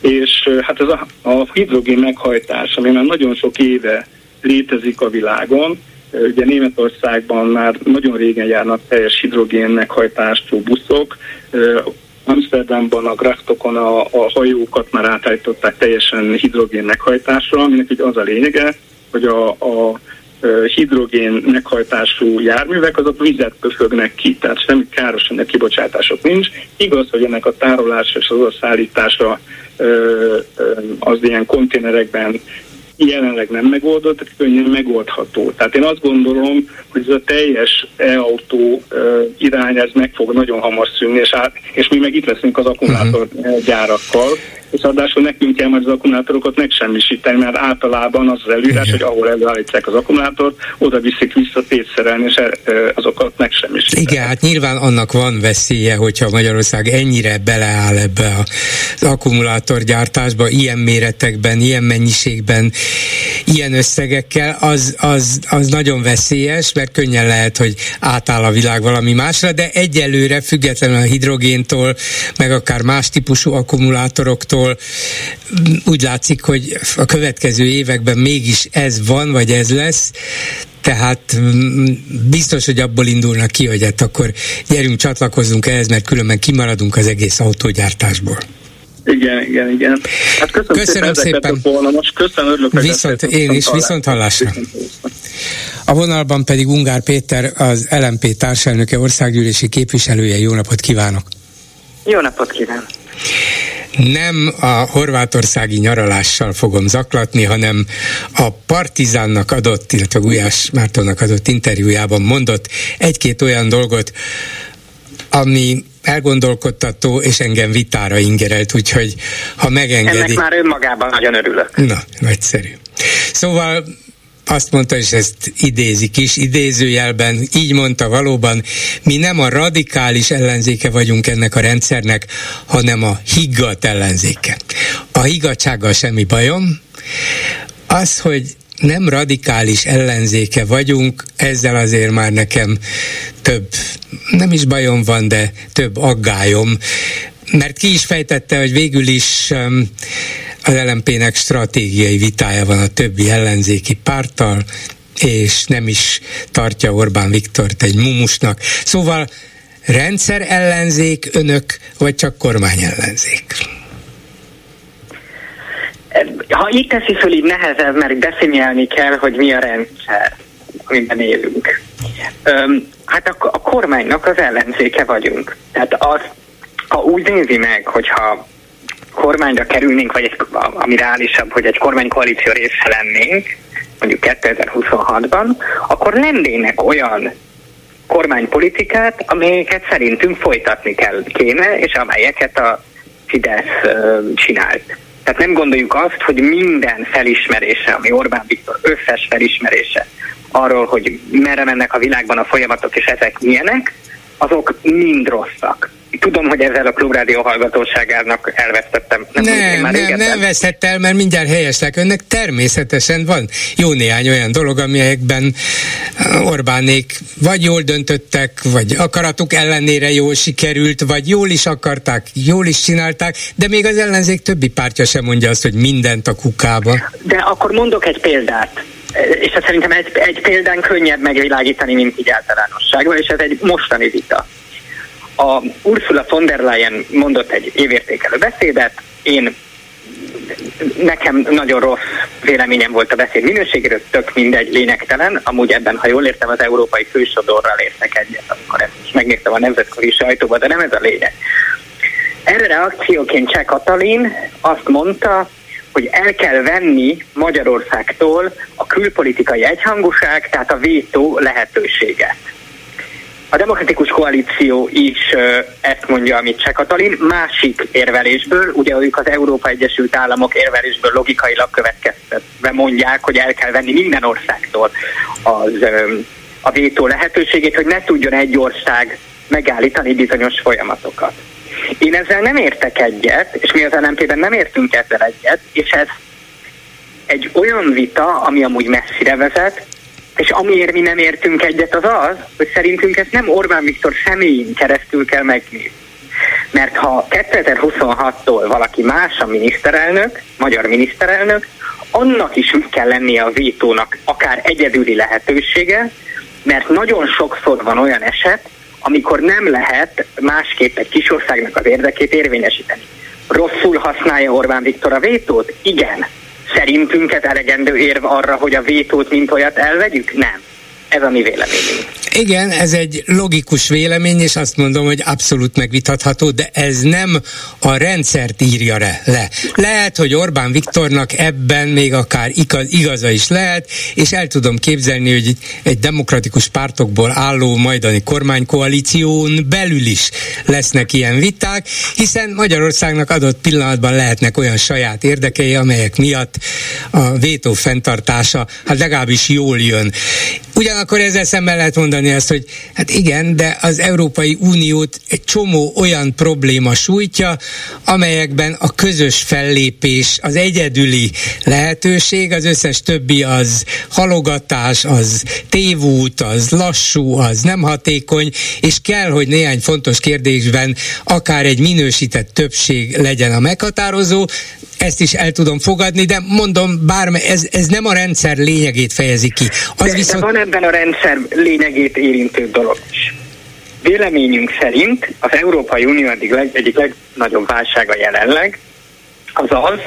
és hát ez a, a hidrogén meghajtás, ami már nagyon sok éve létezik a világon, ugye Németországban már nagyon régen járnak teljes hidrogén meghajtású buszok, Amsterdamban a graftokon a, a hajókat már átállították teljesen hidrogén meghajtásra, aminek ugye az a lényege, hogy a, a hidrogén meghajtású járművek, azok vizet pöfögnek ki, tehát semmi káros kibocsátások nincs. Igaz, hogy ennek a tárolása és az a szállítása az ilyen konténerekben jelenleg nem megoldott, de könnyen megoldható. Tehát én azt gondolom, hogy ez a teljes e-autó irány, ez meg fog nagyon hamar szűnni, és, át, és mi meg itt leszünk az akkumulátorgyárakkal, és adásul nekünk kell majd az akkumulátorokat megsemmisíteni, mert általában az az előírás, Igen. hogy ahol előállítják az akkumulátort, oda viszik vissza tétszerelni, és azokat megsemmisíteni. Igen, hát nyilván annak van veszélye, hogyha Magyarország ennyire beleáll ebbe az akkumulátorgyártásba, ilyen méretekben, ilyen mennyiségben, ilyen összegekkel, az, az, az nagyon veszélyes, mert könnyen lehet, hogy átáll a világ valami másra, de egyelőre függetlenül a hidrogéntól, meg akár más típusú akkumulátoroktól úgy látszik, hogy a következő években mégis ez van, vagy ez lesz, tehát mm, biztos, hogy abból indulnak ki, hogy hát akkor gyerünk, csatlakozzunk ehhez, mert különben kimaradunk az egész autógyártásból. Igen, igen, igen. Hát köszönöm, köszönöm szépen. szépen. Volna. Most köszönöm, örülök, Viszont én is, viszont hallásra. A vonalban pedig Ungár Péter, az LMP társelnöke, országgyűlési képviselője. Jó napot kívánok! Jó napot kívánok! Nem a horvátországi nyaralással fogom zaklatni, hanem a Partizánnak adott, illetve Gulyás Mártonnak adott interjújában mondott egy-két olyan dolgot, ami elgondolkodtató, és engem vitára ingerelt, úgyhogy ha megengedi... Ennek már önmagában nagyon örülök. Na, nagyszerű. Szóval azt mondta, és ezt idézik is, idézőjelben, így mondta valóban, mi nem a radikális ellenzéke vagyunk ennek a rendszernek, hanem a higgadt ellenzéke. A higgadsággal semmi bajom, az, hogy nem radikális ellenzéke vagyunk, ezzel azért már nekem több, nem is bajom van, de több aggályom, mert ki is fejtette, hogy végül is um, az LMP-nek stratégiai vitája van a többi ellenzéki párttal, és nem is tartja Orbán Viktort egy mumusnak. Szóval rendszer ellenzék önök, vagy csak kormány ellenzék? Ha így teszi föl, így nehezebb, mert definiálni kell, hogy mi a rendszer, amiben élünk. Öm, hát a, a kormánynak az ellenzéke vagyunk. Tehát az, ha úgy nézi meg, hogyha kormányra kerülnénk, vagy egy, ami reálisabb, hogy egy kormánykoalíció része lennénk, mondjuk 2026-ban, akkor lennének olyan kormánypolitikát, amelyeket szerintünk folytatni kell kéne, és amelyeket a Fidesz csinált. Tehát nem gondoljuk azt, hogy minden felismerése, ami Orbán Viktor összes felismerése arról, hogy merre mennek a világban a folyamatok, és ezek milyenek, azok mind rosszak. Tudom, hogy ezzel a klubrádió hallgatóságának elvesztettem. Nem, nem, már nem, nem vesztett el, mert mindjárt helyeslek. Önnek természetesen van jó néhány olyan dolog, amelyekben Orbánék vagy jól döntöttek, vagy akaratuk ellenére jól sikerült, vagy jól is akarták, jól is csinálták, de még az ellenzék többi pártja sem mondja azt, hogy mindent a kukába. De akkor mondok egy példát és ez szerintem egy, egy példán könnyebb megvilágítani, mint így általánosságban, és ez egy mostani vita. A Ursula von der Leyen mondott egy évértékelő beszédet, én nekem nagyon rossz véleményem volt a beszéd minőségéről, tök mindegy, lényegtelen. Amúgy ebben, ha jól értem, az európai fősodorral értek egyet, amikor ezt is megnéztem a nemzetközi sajtóban, de nem ez a lényeg. Erre reakcióként Cseh Katalin azt mondta, hogy el kell venni Magyarországtól a külpolitikai egyhangúság, tehát a vétó lehetőséget. A demokratikus koalíció is ezt mondja, amit Cseh Katalin, másik érvelésből, ugye ők az Európa Egyesült Államok érvelésből logikailag következtetve mondják, hogy el kell venni minden országtól az, a vétó lehetőségét, hogy ne tudjon egy ország megállítani bizonyos folyamatokat. Én ezzel nem értek egyet, és mi az LMP-ben nem értünk ezzel egyet, és ez egy olyan vita, ami amúgy messzire vezet, és amiért mi nem értünk egyet az az, hogy szerintünk ezt nem Orbán Viktor személyén keresztül kell megnézni. Mert ha 2026-tól valaki más a miniszterelnök, magyar miniszterelnök, annak is meg kell lennie a vétónak akár egyedüli lehetősége, mert nagyon sokszor van olyan eset, amikor nem lehet másképp egy kisországnak az érdekét érvényesíteni. Rosszul használja Orbán Viktor a vétót? Igen. Szerintünk ez elegendő érv arra, hogy a vétót mint olyat elvegyük? Nem. Ez a mi véleményünk. Igen, ez egy logikus vélemény, és azt mondom, hogy abszolút megvitatható, de ez nem a rendszert írja le. Lehet, hogy Orbán Viktornak ebben még akár igaza is lehet, és el tudom képzelni, hogy egy demokratikus pártokból álló majdani kormánykoalíción belül is lesznek ilyen viták, hiszen Magyarországnak adott pillanatban lehetnek olyan saját érdekei, amelyek miatt a vétó fenntartása hát legalábbis jól jön. Ugyanakkor ezzel szemben lehet mondani azt, hogy hát igen, de az Európai Uniót egy csomó olyan probléma sújtja, amelyekben a közös fellépés az egyedüli lehetőség, az összes többi az halogatás, az tévút, az lassú, az nem hatékony, és kell, hogy néhány fontos kérdésben akár egy minősített többség legyen a meghatározó, ezt is el tudom fogadni, de mondom, bármely, ez, ez nem a rendszer lényegét fejezi ki. Az de, viszont... de van ebben a rendszer lényegét érintő dolog. Véleményünk szerint az Európai Unió egyik, leg, egyik legnagyobb válsága jelenleg az az,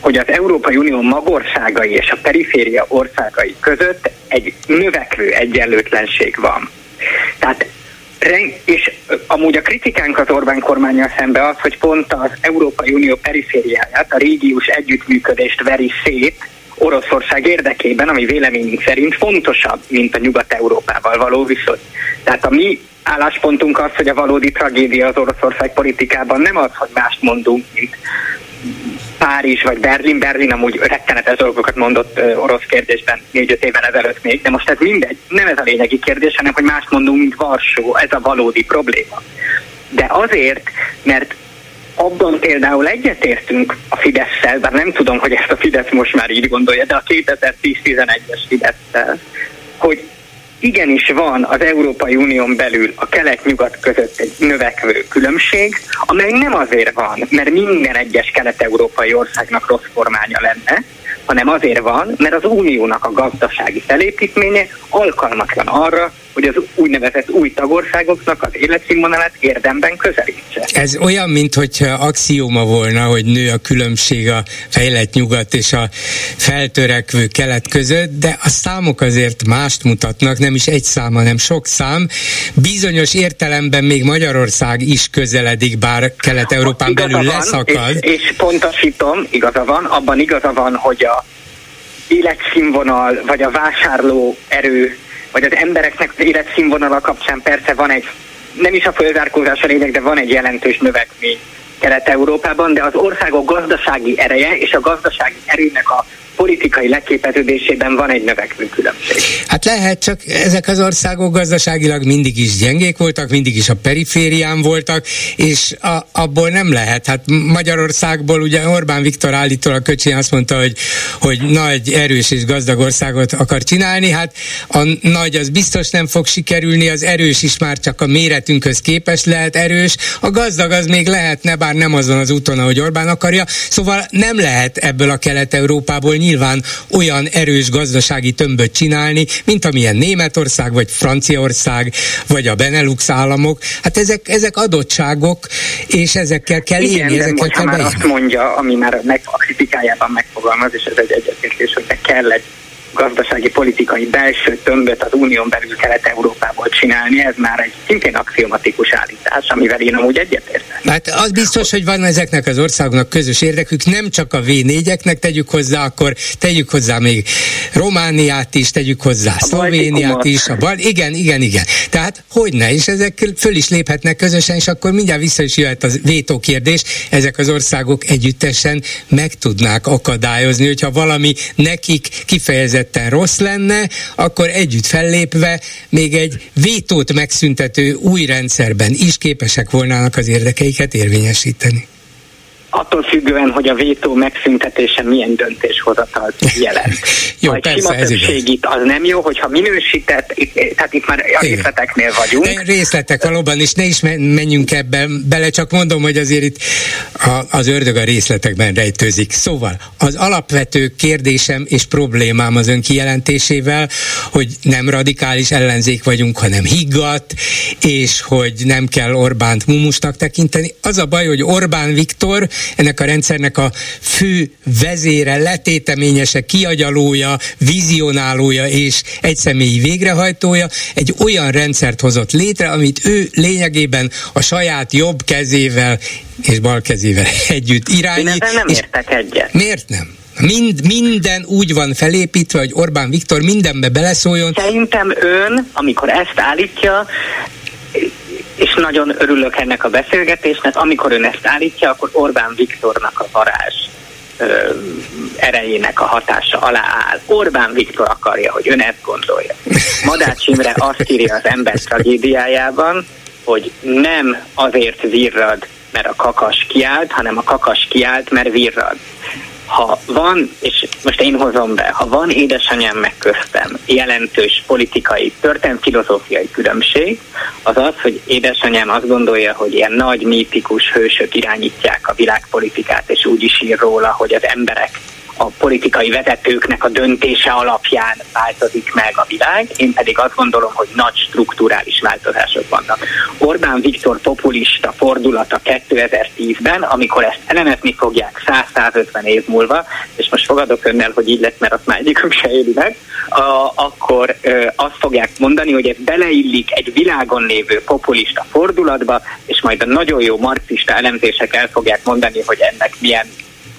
hogy az Európai Unió magországai és a periféria országai között egy növekvő egyenlőtlenség van. Tehát és amúgy a kritikánk az Orbán kormánya szembe az, hogy pont az Európai Unió perifériáját, a régiós együttműködést veri szét Oroszország érdekében, ami véleményünk szerint fontosabb, mint a Nyugat-Európával való viszony. Tehát a mi álláspontunk az, hogy a valódi tragédia az Oroszország politikában nem az, hogy mást mondunk, mint Párizs vagy Berlin. Berlin amúgy rettenetes dolgokat mondott orosz kérdésben négy-öt éven ezelőtt még, de most ez mindegy. Nem ez a lényegi kérdés, hanem hogy más mondunk, mint Varsó. Ez a valódi probléma. De azért, mert abban például egyetértünk a Fidesz-szel, bár nem tudom, hogy ezt a Fidesz most már így gondolja, de a 2010-11-es Fidesz-szel, hogy igenis van az Európai Unión belül a kelet-nyugat között egy növekvő különbség, amely nem azért van, mert minden egyes kelet-európai országnak rossz formája lenne, hanem azért van, mert az uniónak a gazdasági felépítménye alkalmatlan arra, hogy az úgynevezett új tagországoknak az életszínvonalát érdemben közelítse. Ez olyan, mintha axióma volna, hogy nő a különbség a fejlett nyugat és a feltörekvő kelet között, de a számok azért mást mutatnak, nem is egy szám, hanem sok szám. Bizonyos értelemben még Magyarország is közeledik, bár Kelet-Európán belül leszakad. És, és pontosítom, igaza van, abban igaza van, hogy a életszínvonal vagy a vásárló erő vagy az embereknek az életszínvonala kapcsán persze van egy, nem is a fölzárkózás a lényeg, de van egy jelentős növekmény Kelet-Európában, de az országok gazdasági ereje és a gazdasági erőnek a politikai leképeződésében van egy növekvő különbség. Hát lehet, csak ezek az országok gazdaságilag mindig is gyengék voltak, mindig is a periférián voltak, és a, abból nem lehet. Hát Magyarországból ugye Orbán Viktor állítólag köcsén azt mondta, hogy, hogy nagy, erős és gazdag országot akar csinálni, hát a nagy az biztos nem fog sikerülni, az erős is már csak a méretünkhöz képes lehet erős, a gazdag az még lehetne, bár nem azon az úton, ahogy Orbán akarja, szóval nem lehet ebből a Kelet-Európából nyilván olyan erős gazdasági tömböt csinálni, mint amilyen Németország, vagy Franciaország, vagy a Benelux államok. Hát ezek, ezek adottságok, és ezekkel kell Igen, élni, ezekkel kell már azt mondja, ami már meg, a kritikájában megfogalmaz, és ez egy egyetértés, hogy kell egy gazdasági politikai belső tömböt az unión belül Kelet-Európából csinálni, ez már egy szintén axiomatikus állítás, amivel én amúgy egyetértek. Hát az biztos, hogy van ezeknek az országoknak közös érdekük, nem csak a V4-eknek tegyük hozzá, akkor tegyük hozzá még Romániát is, tegyük hozzá a Szlovéniát is, a bal, igen, igen, igen. Tehát hogy ne, és ezek föl is léphetnek közösen, és akkor mindjárt vissza is jöhet az vétó kérdés, ezek az országok együttesen meg tudnák akadályozni, hogyha valami nekik kifejezett kifejezetten rossz lenne, akkor együtt fellépve még egy vétót megszüntető új rendszerben is képesek volnának az érdekeiket érvényesíteni attól függően, hogy a vétó megszüntetése milyen döntéshozatalt jelent. jó, ha egy persze, sima többség itt az nem jó, hogyha minősített, itt, tehát itt már a részleteknél vagyunk. De részletek valóban, és ne is menjünk ebben bele, csak mondom, hogy azért itt a, az ördög a részletekben rejtőzik. Szóval az alapvető kérdésem és problémám az ön kijelentésével, hogy nem radikális ellenzék vagyunk, hanem higgadt, és hogy nem kell Orbánt mumusnak tekinteni. Az a baj, hogy Orbán Viktor ennek a rendszernek a fő vezére, letéteményese, kiagyalója, vizionálója és egyszemélyi végrehajtója egy olyan rendszert hozott létre, amit ő lényegében a saját jobb kezével és bal kezével <laughs> együtt irányít. Én nem értek egyet. Miért nem? Mind, minden úgy van felépítve, hogy Orbán Viktor mindenbe beleszóljon. Szerintem ön, amikor ezt állítja, és nagyon örülök ennek a beszélgetésnek, amikor ön ezt állítja, akkor Orbán Viktornak a varázs erejének a hatása alá áll. Orbán Viktor akarja, hogy ön ezt gondolja. Madács Imre azt írja az ember tragédiájában, hogy nem azért virrad, mert a kakas kiállt, hanem a kakas kiállt, mert virrad ha van, és most én hozom be, ha van édesanyám meg köztem jelentős politikai, történelmi filozófiai különbség, az az, hogy édesanyám azt gondolja, hogy ilyen nagy mítikus hősök irányítják a világpolitikát, és úgy is ír róla, hogy az emberek a politikai vezetőknek a döntése alapján változik meg a világ, én pedig azt gondolom, hogy nagy strukturális változások vannak. Orbán Viktor populista fordulata 2010-ben, amikor ezt elemezni fogják 100-150 év múlva, és most fogadok önnel, hogy így lesz, mert azt már egyikünk se éli meg, a, akkor ö, azt fogják mondani, hogy ez beleillik egy világon lévő populista fordulatba, és majd a nagyon jó marxista elemzések el fogják mondani, hogy ennek milyen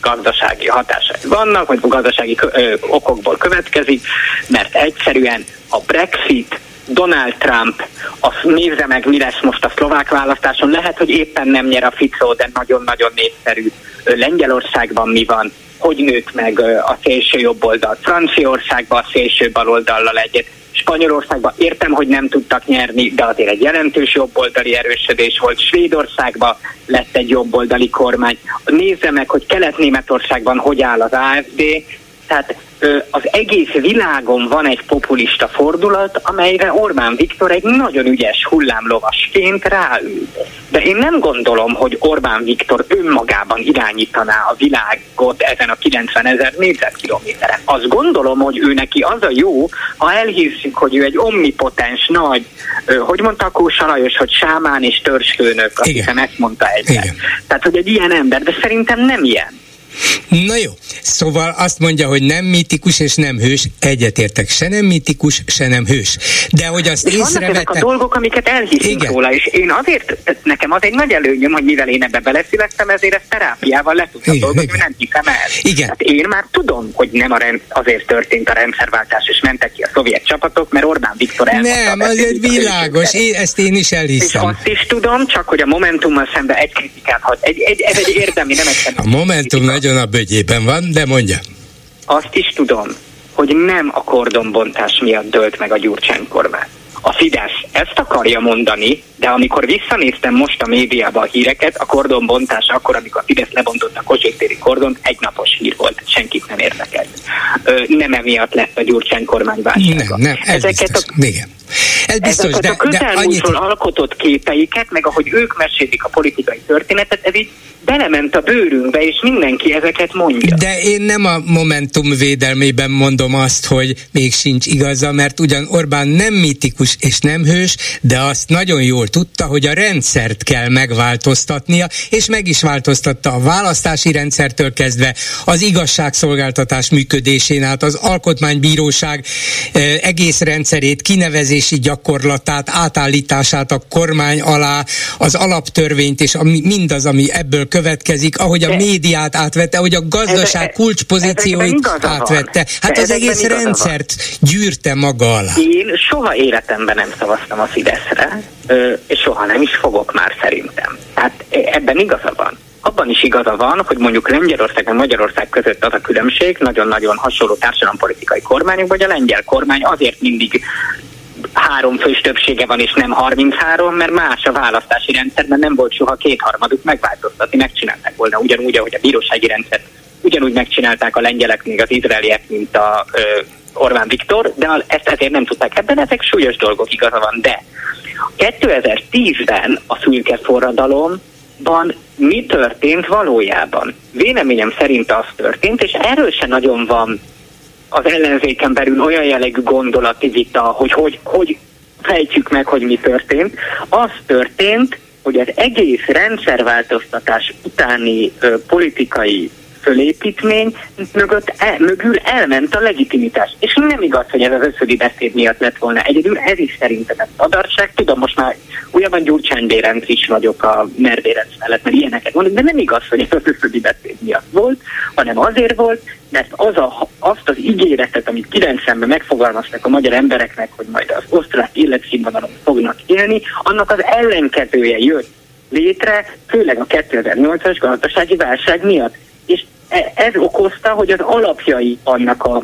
gazdasági hatásai vannak, vagy gazdasági ö, okokból következik, mert egyszerűen a Brexit Donald Trump, azt nézze meg, mi lesz most a szlovák választáson. Lehet, hogy éppen nem nyer a Fico, de nagyon-nagyon népszerű. Lengyelországban mi van, hogy nőtt meg a szélső jobb oldal. Franciaországban a szélső baloldallal egyet. Spanyolországban értem, hogy nem tudtak nyerni, de azért egy jelentős jobboldali erősödés volt. Svédországban lett egy jobboldali kormány. Nézze meg, hogy Kelet-Németországban hogy áll az AFD, tehát az egész világon van egy populista fordulat, amelyre Orbán Viktor egy nagyon ügyes hullámlovasként ráül. De én nem gondolom, hogy Orbán Viktor önmagában irányítaná a világot ezen a 90 ezer négyzetkilométeren. Azt gondolom, hogy ő neki az a jó, ha elhisszük, hogy ő egy omnipotens nagy, hogy mondta Kósa Lajos, hogy sámán és törzsfőnök, azt hiszem ezt mondta egyszer. Tehát, hogy egy ilyen ember, de szerintem nem ilyen. Na jó, szóval azt mondja, hogy nem mítikus és nem hős, egyetértek, se nem mítikus, se nem hős. De hogy azt és észrevette... vannak ezek a dolgok, amiket elhiszünk Igen. róla, és én azért, nekem az egy nagy előnyöm, hogy mivel én ebbe beleszülettem, ezért ezt terápiával le tudtam dolgozni, Igen. nem hiszem el. Igen. Hát én már tudom, hogy nem a rend, azért történt a rendszerváltás, és mentek ki a szovjet csapatok, mert Orbán Viktor Nem, az egy világos, én, ezt én is elhiszem. És azt is tudom, csak hogy a Momentummal szemben egy kritikát hagy. Egy, egy, ez egy érdemi, nem egy A Momentum nagyon a bögyében van, de mondja. Azt is tudom, hogy nem a kordonbontás miatt dölt meg a Gyurcsány kormány. A Fidesz ezt akarja mondani, de amikor visszanéztem most a médiában a híreket, a kordonbontás akkor, amikor a Fidesz lebontotta a Kossuth kordon, egy napos hír volt, senkit nem érdekelt. Ö, nem emiatt lett a Gyurcsány kormány válsága. Nem, nem, ez Ezeket biztos. A... Igen. Ez biztos, Ezeket de, a közelmúltról annyit... alkotott képeiket, meg ahogy ők mesélik a politikai történetet, ez így belement a bőrünkbe, és mindenki ezeket mondja. De én nem a Momentum védelmében mondom azt, hogy még sincs igaza, mert ugyan Orbán nem mitikus és nem hős, de azt nagyon jól tudta, hogy a rendszert kell megváltoztatnia, és meg is változtatta a választási rendszertől kezdve az igazságszolgáltatás működésén át, az alkotmánybíróság eh, egész rendszerét, kinevezési gyakorlatát, átállítását a kormány alá, az alaptörvényt és ami, mindaz, ami ebből következik, ahogy a De médiát átvette, ahogy a gazdaság ezek, kulcspozícióit átvette. Hát De az egész rendszert van. gyűrte maga alá. Én soha életemben nem szavaztam a Fideszre, és soha nem is fogok már szerintem. Tehát ebben igaza van abban is igaza van, hogy mondjuk Lengyelország és Magyarország között az a különbség, nagyon-nagyon hasonló társadalompolitikai kormányok, hogy a lengyel kormány azért mindig három fős többsége van, és nem 33, mert más a választási rendszerben nem volt soha kétharmaduk megváltoztatni, megcsinálták volna ugyanúgy, ahogy a bírósági rendszer ugyanúgy megcsinálták a lengyelek, még az izraeliek, mint a ö, Orbán Viktor, de ezt ezért nem tudták. Ebben ezek súlyos dolgok igaza van, de 2010-ben a szülke forradalomban mi történt valójában? Véleményem szerint az történt, és erről se nagyon van az ellenzéken belül olyan jellegű gondolati vita, hogy hogy, hogy fejtjük meg, hogy mi történt. Az történt, hogy az egész rendszerváltoztatás utáni ö, politikai fölépítmény mögött el, mögül elment a legitimitás. És nem igaz, hogy ez az összödi beszéd miatt lett volna egyedül, ez is szerintem ez adarság. Tudom, most már újabban Gyurcsány Bérenc is vagyok a Mer Bérenc mellett, mert ilyeneket mondok, de nem igaz, hogy ez az összödi beszéd miatt volt, hanem azért volt, mert az a, azt az ígéretet, amit 90-ben megfogalmaztak a magyar embereknek, hogy majd az osztrák életszínvonalon fognak élni, annak az ellenkezője jött létre, főleg a 2008-as gazdasági válság miatt. És e, ez okozta, hogy az alapjai annak a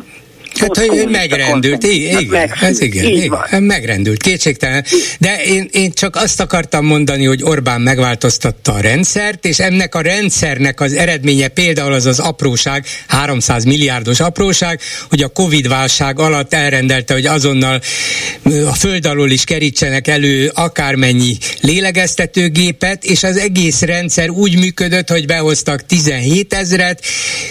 Hát, hogy megrendült, igen, ez igen, igen megrendült, kétségtelen. De én, én csak azt akartam mondani, hogy Orbán megváltoztatta a rendszert, és ennek a rendszernek az eredménye például az az apróság, 300 milliárdos apróság, hogy a Covid-válság alatt elrendelte, hogy azonnal a föld alól is kerítsenek elő akármennyi lélegeztetőgépet, és az egész rendszer úgy működött, hogy behoztak 17 ezret,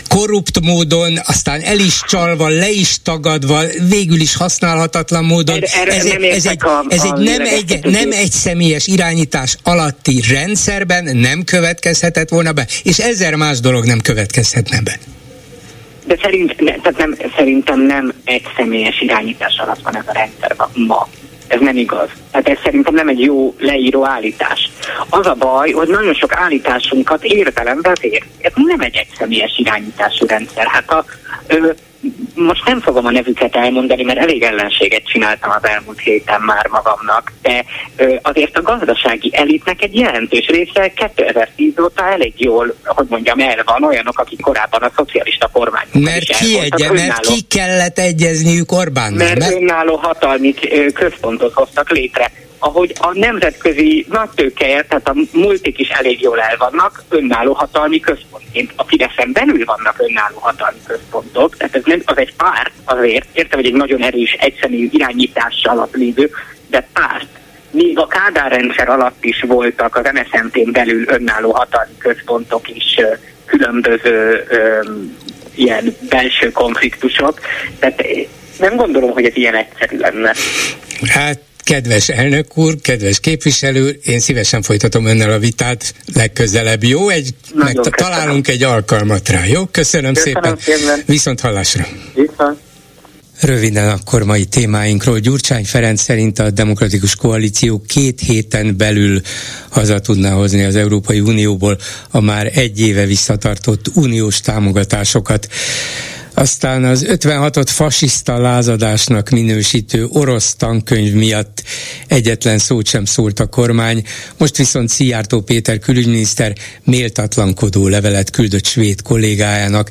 korrupt módon, aztán el is csalva, le is tagadva, végül is használhatatlan módon. Erre, ez, egy, ez, egy, a, ez egy, nem, egy, nem egy személyes irányítás alatti rendszerben nem következhetett volna be, és ezer más dolog nem következhetne be. De szerint, ne, tehát nem, szerintem nem egy személyes irányítás alatt van ez a rendszer ma. Ez nem igaz. Tehát ez szerintem nem egy jó leíró állítás. Az a baj, hogy nagyon sok állításunkat értelembe vér. Ez nem egy egyszemélyes irányítású rendszer. Hát a, ö, most nem fogom a nevüket elmondani, mert elég ellenséget csináltam az elmúlt héten már magamnak, de azért a gazdasági elitnek egy jelentős része 2010 óta elég jól, hogy mondjam, el van olyanok, akik korábban a szocialista kormány. Mert ki, egy, mert ki kellett egyezniük Orbánnal? Mert, mert önálló hatalmi központot hoztak létre ahogy a nemzetközi nagy tőkeje, tehát a multik is elég jól el vannak önálló hatalmi központként. A Fideszen belül vannak önálló hatalmi központok, tehát ez nem, az egy párt azért, értem, hogy egy nagyon erős, egyszerű irányítás alatt lévő, de párt. Még a Kádár rendszer alatt is voltak az MSZNT-n belül önálló hatalmi központok is különböző ö, ilyen belső konfliktusok, tehát nem gondolom, hogy ez ilyen egyszerű lenne. Hát Kedves elnök úr, kedves képviselő, én szívesen folytatom önnel a vitát legközelebb. Jó, egy, meg találunk egy alkalmat rá. Jó, köszönöm, köszönöm szépen. szépen. Viszont hallásra. Viszont. Röviden akkor mai témáinkról. Gyurcsány Ferenc szerint a Demokratikus Koalíció két héten belül haza tudná hozni az Európai Unióból a már egy éve visszatartott uniós támogatásokat. Aztán az 56-ot fasiszta lázadásnak minősítő orosz tankönyv miatt egyetlen szót sem szólt a kormány, most viszont Szijjártó Péter külügyminiszter méltatlankodó levelet küldött svéd kollégájának,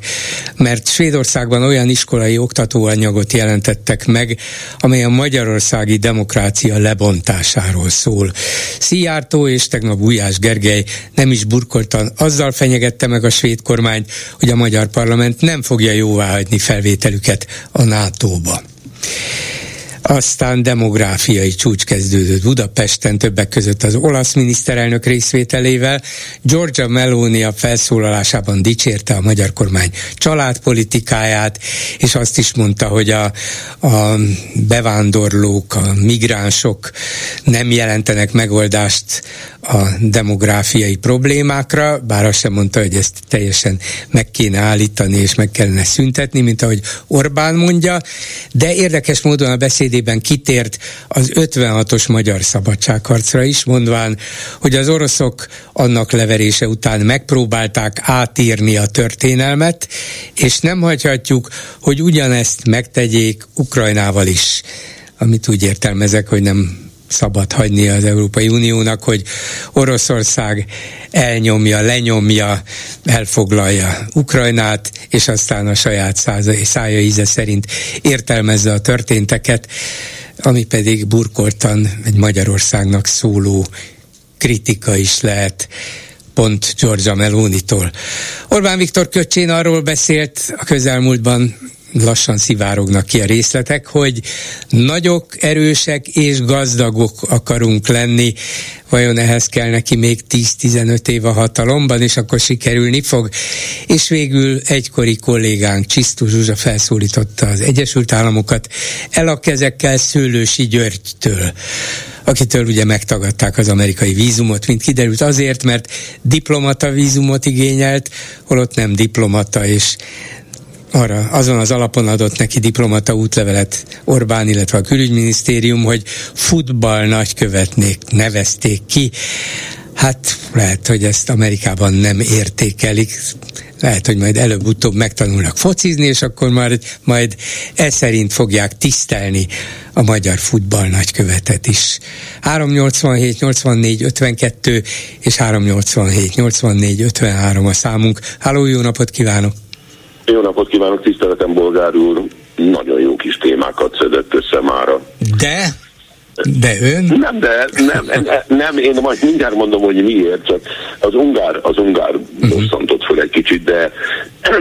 mert Svédországban olyan iskolai oktatóanyagot jelentettek meg, amely a magyarországi demokrácia lebontásáról szól. Szijjártó és tegnap Ujás Gergely nem is burkoltan azzal fenyegette meg a svéd kormányt, hogy a magyar parlament nem fogja jóvá hagyni felvételüket a NATO-ba. Aztán demográfiai csúcs kezdődött Budapesten, többek között az olasz miniszterelnök részvételével. Giorgia Meloni a felszólalásában dicsérte a magyar kormány családpolitikáját, és azt is mondta, hogy a, a bevándorlók, a migránsok nem jelentenek megoldást a demográfiai problémákra, bár azt sem mondta, hogy ezt teljesen meg kéne állítani és meg kellene szüntetni, mint ahogy Orbán mondja, de érdekes módon a beszédében kitért az 56-os magyar szabadságharcra is, mondván, hogy az oroszok annak leverése után megpróbálták átírni a történelmet, és nem hagyhatjuk, hogy ugyanezt megtegyék Ukrajnával is amit úgy értelmezek, hogy nem szabad hagyni az Európai Uniónak, hogy Oroszország elnyomja, lenyomja, elfoglalja Ukrajnát, és aztán a saját szája íze szerint értelmezze a történteket, ami pedig burkoltan egy Magyarországnak szóló kritika is lehet pont Giorgia Meloni-tól. Orbán Viktor Köcsén arról beszélt a közelmúltban, lassan szivárognak ki a részletek, hogy nagyok, erősek és gazdagok akarunk lenni. Vajon ehhez kell neki még 10-15 év a hatalomban, és akkor sikerülni fog? És végül egykori kollégánk Csisztú Zsuzsa felszólította az Egyesült Államokat el a kezekkel Szőlősi Györgytől akitől ugye megtagadták az amerikai vízumot, mint kiderült azért, mert diplomata vízumot igényelt, holott nem diplomata, és arra azon az alapon adott neki diplomata útlevelet Orbán, illetve a külügyminisztérium, hogy futball nagykövetnék nevezték ki. Hát lehet, hogy ezt Amerikában nem értékelik, lehet, hogy majd előbb-utóbb megtanulnak focizni, és akkor majd, majd e szerint fogják tisztelni a magyar futball nagykövetet is. 387 84 52 és 387 84 53 a számunk. Háló, jó napot kívánok! Jó napot kívánok, tiszteletem bolgár úr! Nagyon jó kis témákat szedett össze mára. De? De ön? Nem, de nem, nem, én majd mindjárt mondom, hogy miért, csak az ungár, az ungár uh-huh. föl egy kicsit, de,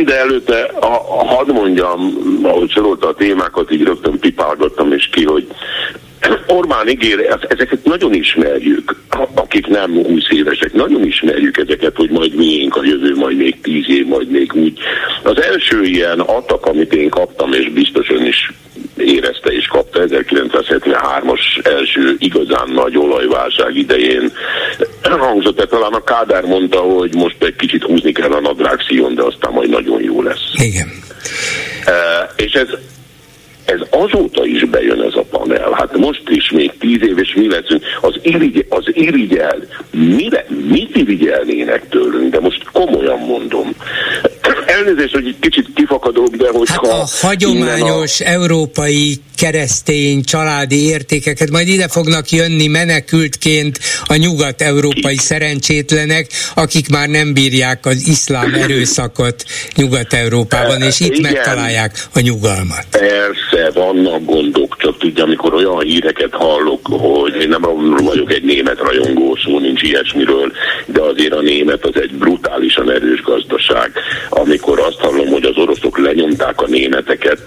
de előtte, a, a, hadd mondjam, ahogy sorolta a témákat, így rögtön pipálgattam is ki, hogy Orbán ígér, ezeket nagyon ismerjük, akik nem 20 évesek, nagyon ismerjük ezeket, hogy majd miénk a jövő, majd még 10 év, majd még úgy. Az első ilyen atak, amit én kaptam, és biztos ön is érezte és kapta 1973-as első igazán nagy olajválság idején. Hangzott, de talán a Kádár mondta, hogy most egy kicsit húzni kell a nadrág szíjon, de aztán majd nagyon jó lesz. Igen. E, és ez ez azóta is bejön ez a panel. Hát most is még tíz év, és mi leszünk. Az, irigy, az irigyel, mire, mit irigyelnének tőlünk, de most komolyan mondom. Elnézést, hogy egy kicsit kifakadok, de hogyha... Hát a hagyományos a... európai keresztény családi értékeket, majd ide fognak jönni menekültként a nyugat-európai szerencsétlenek, akik már nem bírják az iszlám <laughs> erőszakot Nyugat-Európában, és itt Igen. megtalálják a nyugalmat. Persze, vannak gondok, csak tudja, amikor olyan híreket hallok, hogy én nem vagyok egy német rajongó, szó nincs ilyesmiről, de azért a német az egy brutálisan erős gazdaság. Amikor azt hallom, hogy az oroszok lenyomták a németeket,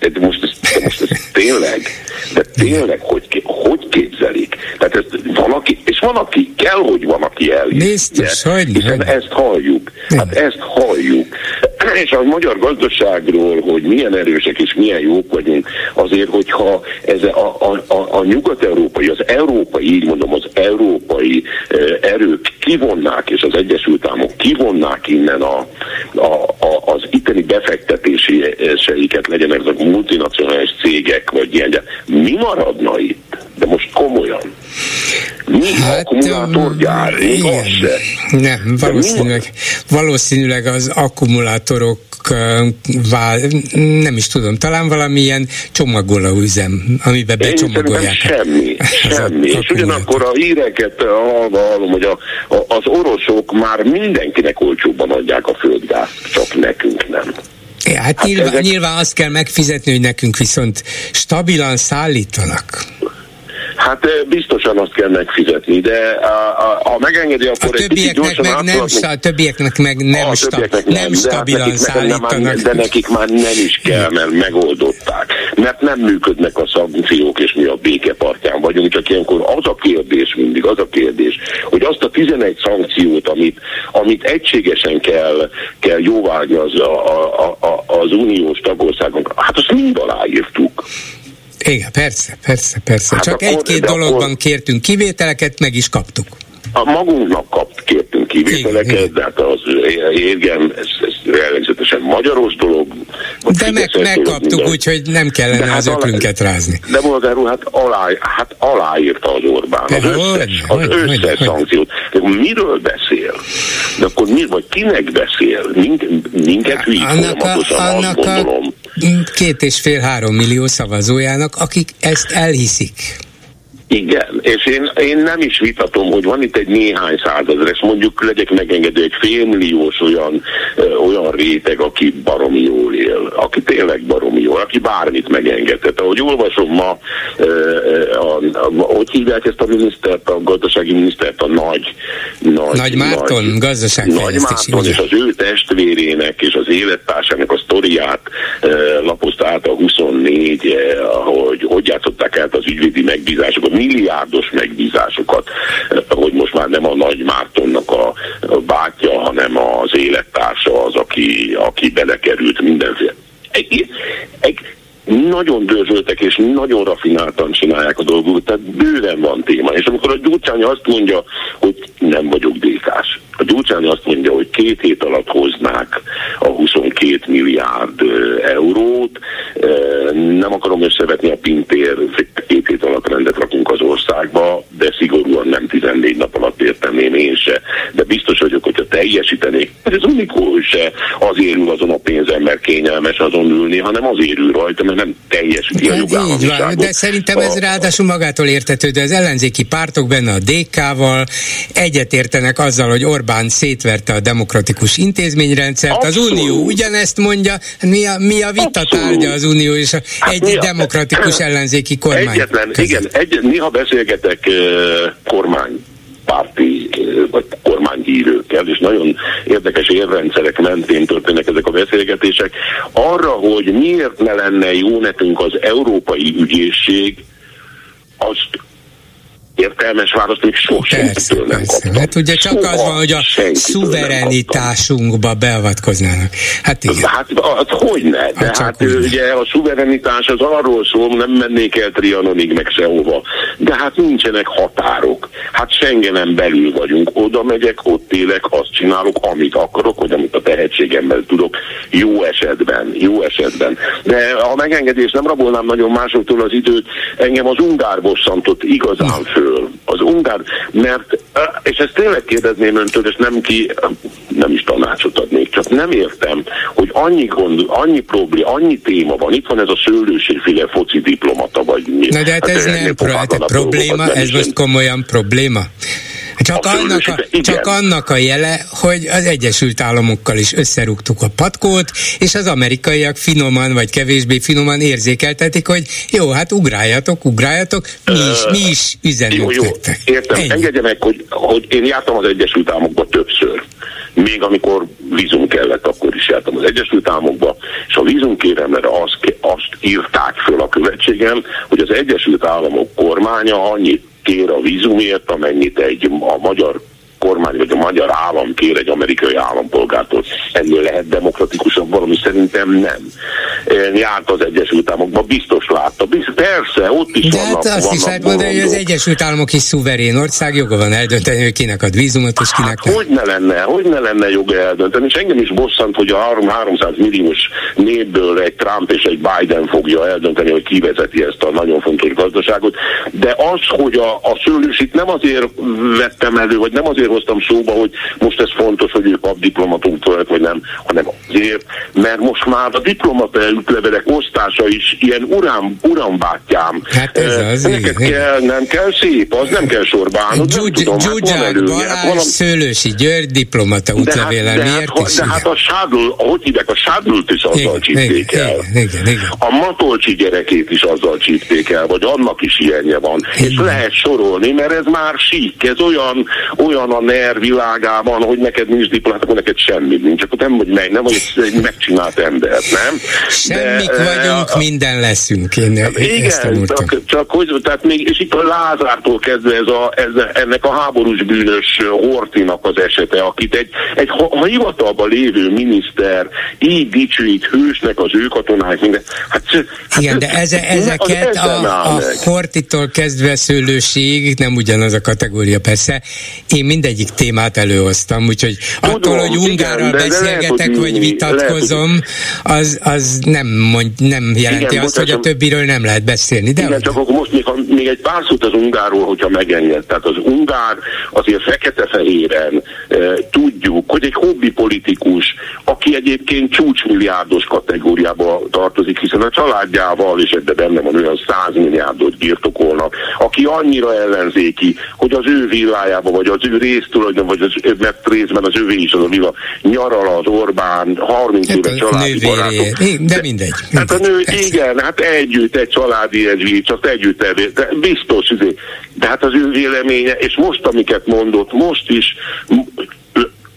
de most ez, most ez tényleg, de tényleg hogy, hogy képzelik? Tehát ez van, aki, és van, aki kell, hogy van, aki eljön. Biztos, hogy Hiszen ezt halljuk. Hát ezt halljuk. <clears throat> És a magyar gazdaságról, hogy milyen erősek és milyen jók vagyunk, azért, hogyha ez a, a, a, a nyugat-európai, az európai, így mondom, az európai erők kivonnák, és az Egyesült Államok kivonnák innen a, a, a, az itteni befektetéseiket, legyenek azok multinacionális cégek, vagy ilyen, de mi maradna itt? De most komolyan. Mi hát, akkumulátorgyár? Igen. Nem, valószínűleg, valószínűleg az akkumulátorok nem is tudom, talán valamilyen csomagoló üzem, amiben becsomagolják. Semmi, <laughs> semmi. És ugyanakkor a híreket hallom, hogy a, a, az oroszok már mindenkinek olcsóbban adják a földgázt, csak nekünk nem. Ja, hát, hát nyilván, ezek... nyilván azt kell megfizetni, hogy nekünk viszont stabilan szállítanak. Hát biztosan azt kell megfizetni, de ha megengedi, akkor a egy kicsit gyorsan meg nem, a többieknek meg nem, a többieknek nem, nem stabilan hát szállítanak. Már, de nekik már nem is kell, mert megoldották. Mert nem működnek a szankciók, és mi a békepartján vagyunk, csak ilyenkor az a kérdés mindig, az a kérdés, hogy azt a 11 szankciót, amit, amit egységesen kell, kell jóvágni az, a, a, a, az uniós tagországok, hát azt mind aláírtuk. Igen, persze, persze, persze. Hát Csak egy-két dologban akkor... kértünk kivételeket, meg is kaptuk. A magunknak kapt, kértünk kivételeket, de hát az ez, ez jellegzetesen magyaros dolog. De meg, megkaptuk, úgyhogy nem kellene hát az öklünket rázni. De bolgár hát, alá, hát aláírta az Orbán az összes, az hogy, összes hogy, szankciót. De akkor miről beszél? De akkor mi, vagy kinek beszél? Minket, minket hűít folyamatosan, a, azt gondolom. Két és fél-három millió szavazójának, akik ezt elhiszik. Igen, és én, én nem is vitatom, hogy van itt egy néhány százezer, és mondjuk legyek megengedő egy félmilliós olyan, ö, olyan réteg, aki baromi jól él, aki tényleg baromi jól, aki bármit megengedhet. Ahogy olvasom ma ö, a, hogy hívják ezt a minisztert, a gazdasági minisztert, a nagy... Nagy, nagy Márton, nagy, gazdaságfejlesztési. Nagy Márton és az ő testvérének és az élettársának a sztoriát e, lapozta át a 24, e, hogy hogy játszották át az ügyvédi megbízásokat, milliárdos megbízásokat, e, hogy most már nem a Nagy Mártonnak a bátyja, hanem az élettársa az, aki, aki belekerült mindenféle. Egy, egy, nagyon dörzsöltek és nagyon rafináltan csinálják a dolgokat, tehát bőven van téma. És amikor a Gyurcsány azt mondja, hogy nem vagyok dékás, a Gyurcsány azt mondja, hogy két hét alatt hoznák a 22 milliárd eurót, nem akarom összevetni a pintér, két hét alatt rendet rakunk az országba, de szigorúan nem 14 nap alatt érteném én se. De biztos vagyok, hogyha teljesítenék, ez Unikó se azért ül azon a pénzen, mert kényelmes azon ülni, hanem azért ül rajta, mert nem teljesíti a jogállamiságot. De szerintem ez ráadásul magától értetődő. Az ellenzéki pártok benne a DK-val egyetértenek azzal, hogy Orbán szétverte a demokratikus intézményrendszert. Abszolút. Az Unió ugyanezt mondja, mi a, mi a vita Abszolút. tárgya az Unió és hát egy demokratikus ellenzéki kormány. Egyetlen, között. igen, egy, néha beszélgetek kormány párti vagy kormányhírőkkel, és nagyon érdekes érrendszerek mentén történnek ezek a beszélgetések. Arra, hogy miért ne lenne jó nekünk az európai ügyészség, azt értelmes választ még soha persze, persze. kaptam. Hát ugye csak soha az van, hogy a szuverenitásunkba beavatkoznának. Hát igen. Hát, hát hogy ne? De hát, hát ugye a szuverenitás az arról szól, nem mennék el Trianonig meg sehova. De hát nincsenek határok. Hát Schengenen belül vagyunk. Oda megyek, ott élek, azt csinálok, amit akarok, hogy amit a tehetségemmel tudok. Jó esetben, jó esetben. De ha megengedés, nem rabolnám nagyon másoktól az időt, engem az ungár bosszantott igazán föl föl az ungár, mert, és ezt tényleg kérdezném öntől, és nem ki, nem is tanácsot adnék, csak nem értem, hogy annyi gond, annyi probléma, annyi téma van, itt van ez a szőlőségféle foci diplomata, vagy mi. Na de hát, hát ez nem pro, hát probléma, ez most komolyan probléma. Csak annak, a, csak annak a jele, hogy az Egyesült Államokkal is összerúgtuk a patkót, és az amerikaiak finoman vagy kevésbé finoman érzékeltetik, hogy jó, hát ugráljatok, ugráljatok, mi is, mi is üzenünk jó, jó, Értem, Ennyi. engedje meg, hogy, hogy én jártam az Egyesült Államokba többször. Még amikor vízum kellett, akkor is jártam az Egyesült Államokba, és a vízumkéremre azt, azt írták föl a követségem, hogy az Egyesült Államok kormánya annyit kér a vízumért, amennyit egy a magyar kormány vagy a magyar állam kér egy amerikai állampolgártól. Ennél lehet demokratikusabb valami? Szerintem nem. Járt az Egyesült Államokba, biztos látta. Biztos, persze, ott is De vannak, hát azt vannak is lehet mondani, hogy az Egyesült Államok is szuverén ország, joga van eldönteni, hogy kinek ad vízumot és kinek hát, nem. Hogy ne lenne, hogy ne lenne joga eldönteni, és engem is bosszant, hogy a 300 milliós népből egy Trump és egy Biden fogja eldönteni, hogy kivezeti ezt a nagyon fontos gazdaságot, de az, hogy a, a szőlősit nem azért vettem elő, vagy nem azért hoztam szóba, hogy most ez fontos, hogy ők kap diplomatunk vagy nem, hanem azért, mert most már a diplomata levelek osztása is ilyen uram, urambátyám. Hát ez az, Neked igen, kell, nem kell szép, az nem kell sorbánod, nem tudom, hát Balázs, hát Szőlősi György diplomata útlevéle, de hát, miért de hát, is? De hát a sádul, hogy hívják, a sádult is azzal csípték el. A matolcsi gyerekét is azzal csípték el, vagy annak is ilyenje van. És lehet sorolni, mert ez már sík, ez olyan, olyan a NER világában, hogy neked nincs diplomát, akkor neked semmi nincs. Akkor nem vagy meg, nem vagy egy megcsinált ember, nem? Semmik De, vagyunk, a, minden leszünk. Én igen, csak, csak hogy, tehát még, és itt a Lázártól kezdve ez a, ez, ennek a háborús bűnös Hortinak az esete, akit egy, egy ha hivatalban lévő miniszter így dicsőít hősnek az ő katonák, minden. Hát, hát igen, de eze, ezeket a, a Hortitól kezdve szőlőség, nem ugyanaz a kategória persze, én mindegyik témát előhoztam, úgyhogy Tudom, attól, hogy ungárral igen, beszélgetek, lehet, vagy vitatkozom, lehet, az, az nem, mond, nem jelenti igen, azt, hogy a többiről nem lehet beszélni. De igen, csak akkor most még, még egy pár szót az ungárról, hogyha megenged. Tehát az ungár azért fekete-fehéren e, tudjuk, hogy egy hobbi politikus, aki egyébként csúcsmilliárdos kategóriába tartozik, hiszen a családjával, és ebben benne van olyan 100 milliárd milliárdot birtokolnak, aki annyira ellenzéki, hogy az ő villájába, vagy az ő résztulajdon, vagy az, mert részben az övé is az a villa, nyaral az Orbán, 30 hát éve családi barátok. De mindegy. Hát a nő, igen, hát együtt egy családi egy csak együtt elvé, de biztos, izé. de hát az ő véleménye, és most amiket mondott, most is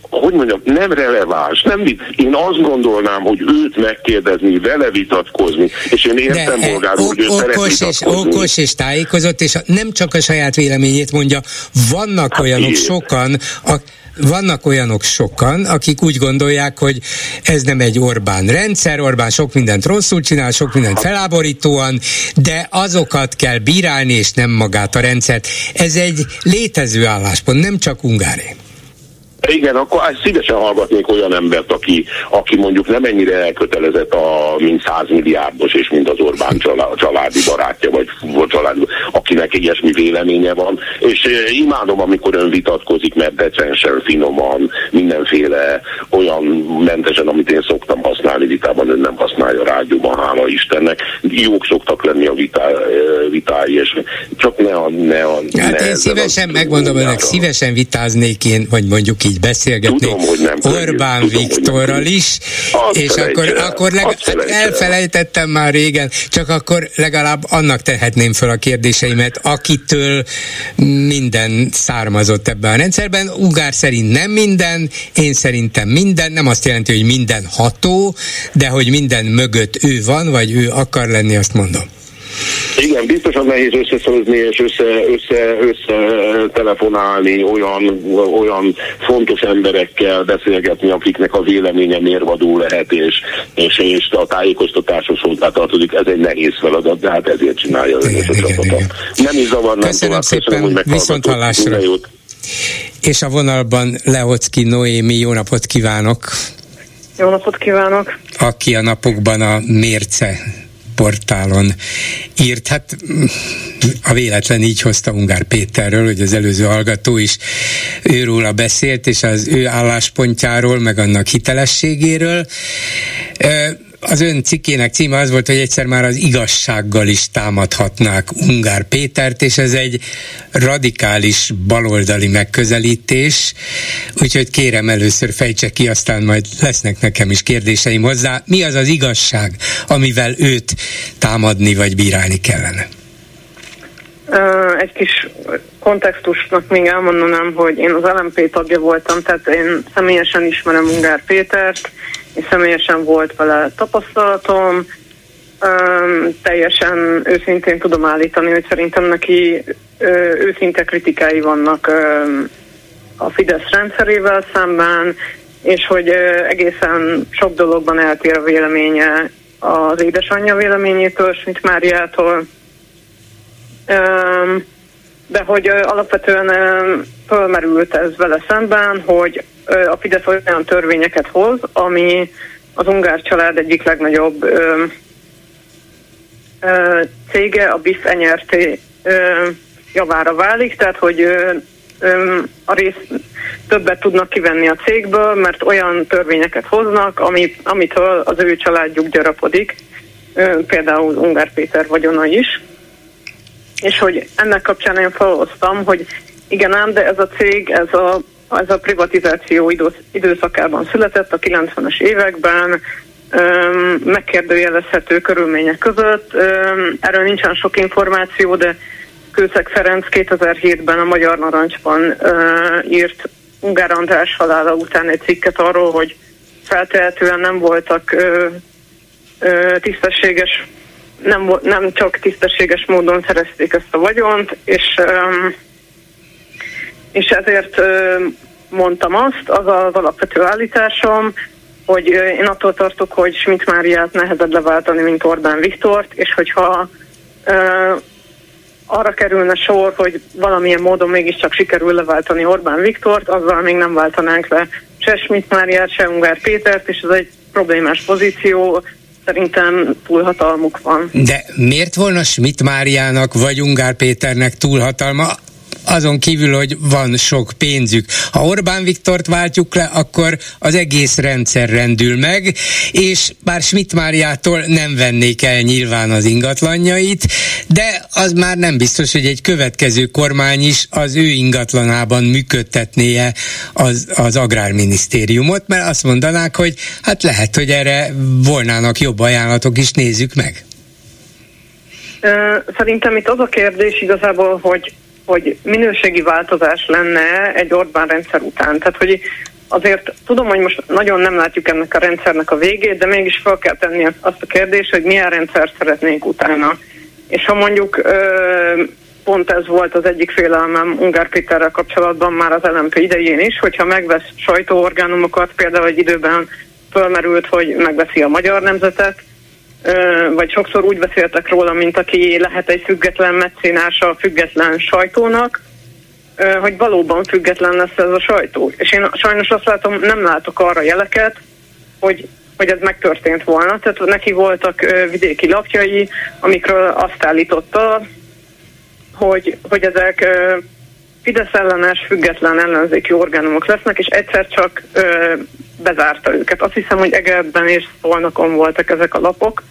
hogy mondjam, nem releváns. Nem, én azt gondolnám, hogy őt megkérdezni, vele vitatkozni, és én értem De, bolgárul, hogy ő okos és, okos és tájékozott, és nem csak a saját véleményét mondja, vannak hát olyanok én. sokan, a, vannak olyanok sokan, akik úgy gondolják, hogy ez nem egy Orbán rendszer, Orbán sok mindent rosszul csinál, sok mindent feláborítóan, de azokat kell bírálni, és nem magát a rendszert. Ez egy létező álláspont, nem csak Ungáré. Igen, akkor szívesen hallgatnék olyan embert, aki, aki mondjuk nem ennyire elkötelezett, a, mint 100 milliárdos, és mint az Orbán családi barátja, vagy családi, akinek ilyesmi véleménye van. És eh, imádom, amikor ön vitatkozik, mert decensen, finoman, mindenféle olyan mentesen, amit én szoktam használni vitában, ön nem használja rádióban, hála Istennek. Jók szoktak lenni a vitá, eh, vitái, és csak ne a... Ne a hát ne én szívesen, megmondom önnek, szívesen vitáznék én, vagy mondjuk így beszélgetni Tudom, hogy nem Orbán Tudom, Viktorral is, Azt és akkor, akkor leg, hát elfelejtettem már régen, csak akkor legalább annak tehetném fel a kérdéseimet, akitől minden származott ebben a rendszerben. Ugár szerint nem minden, én szerintem minden, nem azt jelenti, hogy minden ható, de hogy minden mögött ő van, vagy ő akar lenni, azt mondom. Igen, biztosan nehéz összeszozni és össze, össze, össze telefonálni olyan, olyan fontos emberekkel beszélgetni, akiknek a véleménye mérvadó lehet, és, és, és a tájékoztatáshoz hozzátartozik. Ez egy nehéz feladat, de hát ezért csinálja ön a csapata. Nem is zavarnám Köszönöm tovább, szépen, köszönöm, hogy viszont hallásra. És a vonalban Leocki Noémi, jó napot kívánok! Jó napot kívánok! Aki a napokban a mérce portálon írt. Hát a véletlen így hozta Ungár Péterről, hogy az előző hallgató is őróla beszélt, és az ő álláspontjáról, meg annak hitelességéről az ön cikkének címe az volt, hogy egyszer már az igazsággal is támadhatnák Ungár Pétert, és ez egy radikális baloldali megközelítés, úgyhogy kérem először fejtse ki, aztán majd lesznek nekem is kérdéseim hozzá. Mi az az igazság, amivel őt támadni vagy bírálni kellene? Egy kis kontextusnak még elmondanám, hogy én az LMP tagja voltam, tehát én személyesen ismerem Ungár Pétert, és személyesen volt vele tapasztalatom, Um, teljesen őszintén tudom állítani, hogy szerintem neki ö, őszinte kritikái vannak ö, a Fidesz rendszerével szemben, és hogy ö, egészen sok dologban eltér a véleménye az édesanyja véleményétől, mint Máriától. Um, de hogy alapvetően fölmerült ez vele szemben, hogy a Fidesz olyan törvényeket hoz, ami az ungár család egyik legnagyobb ö, ö, cége, a BIF NRT ö, javára válik, tehát hogy ö, ö, a rész többet tudnak kivenni a cégből, mert olyan törvényeket hoznak, amit, amitől az ő családjuk gyarapodik, ö, például Ungár Péter vagyona is. És hogy ennek kapcsán én felhoztam, hogy igen ám, de ez a cég, ez a ez a privatizáció időszakában született a 90-es években, megkérdőjelezhető körülmények között. Erről nincsen sok információ, de Kőszeg Ferenc 2007-ben a Magyar Narancsban írt Ungár András halála után egy cikket arról, hogy feltehetően nem voltak tisztességes, nem, nem csak tisztességes módon szerezték ezt a vagyont, és és ezért mondtam azt, az az alapvető állításom, hogy én attól tartok, hogy Schmidt Máriát nehezebb leváltani, mint Orbán Viktort, és hogyha arra kerülne sor, hogy valamilyen módon mégiscsak sikerül leváltani Orbán Viktort, azzal még nem váltanánk le se Schmidt Máriát, se Ungár Pétert, és ez egy problémás pozíció, szerintem túlhatalmuk van. De miért volna Schmidt Máriának vagy Ungár Péternek túlhatalma? Azon kívül, hogy van sok pénzük. Ha Orbán Viktort váltjuk le, akkor az egész rendszer rendül meg, és bár Schmidt Máriától nem vennék el nyilván az ingatlanjait, de az már nem biztos, hogy egy következő kormány is az ő ingatlanában működtetnie az, az agrárminisztériumot, mert azt mondanák, hogy hát lehet, hogy erre volnának jobb ajánlatok is, nézzük meg. Szerintem itt az a kérdés igazából, hogy, hogy minőségi változás lenne egy Orbán rendszer után. Tehát, hogy azért tudom, hogy most nagyon nem látjuk ennek a rendszernek a végét, de mégis fel kell tenni azt a kérdést, hogy milyen rendszer szeretnénk utána. És ha mondjuk pont ez volt az egyik félelmem Ungár Péterrel kapcsolatban már az LMP idején is, hogyha megvesz sajtóorgánumokat, például egy időben fölmerült, hogy megveszi a magyar nemzetet, vagy sokszor úgy beszéltek róla, mint aki lehet egy független mecénása a független sajtónak, hogy valóban független lesz ez a sajtó. És én sajnos azt látom, nem látok arra jeleket, hogy, hogy ez megtörtént volna. Tehát neki voltak vidéki lapjai, amikről azt állította, hogy, hogy ezek Fidesz ellenes, független ellenzéki orgánumok lesznek, és egyszer csak bezárta őket. Azt hiszem, hogy Egerben és Szolnokon voltak ezek a lapok,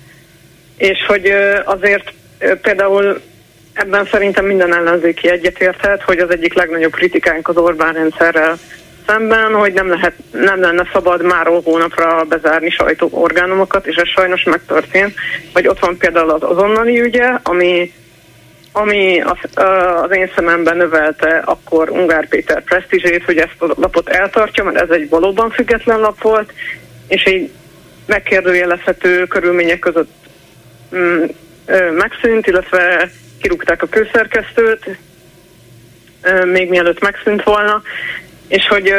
és hogy azért például ebben szerintem minden ellenzéki egyetérthet, hogy az egyik legnagyobb kritikánk az Orbán rendszerrel szemben, hogy nem, lehet, nem lenne szabad már hónapra bezárni sajtóorgánumokat, és ez sajnos megtörtént. Vagy ott van például az azonnali ügye, ami ami az, az én szememben növelte akkor Ungár Péter presztízsét, hogy ezt a lapot eltartja, mert ez egy valóban független lap volt, és egy megkérdőjelezhető körülmények között mm, megszűnt, illetve kirúgták a főszerkesztőt, még mielőtt megszűnt volna, és hogy,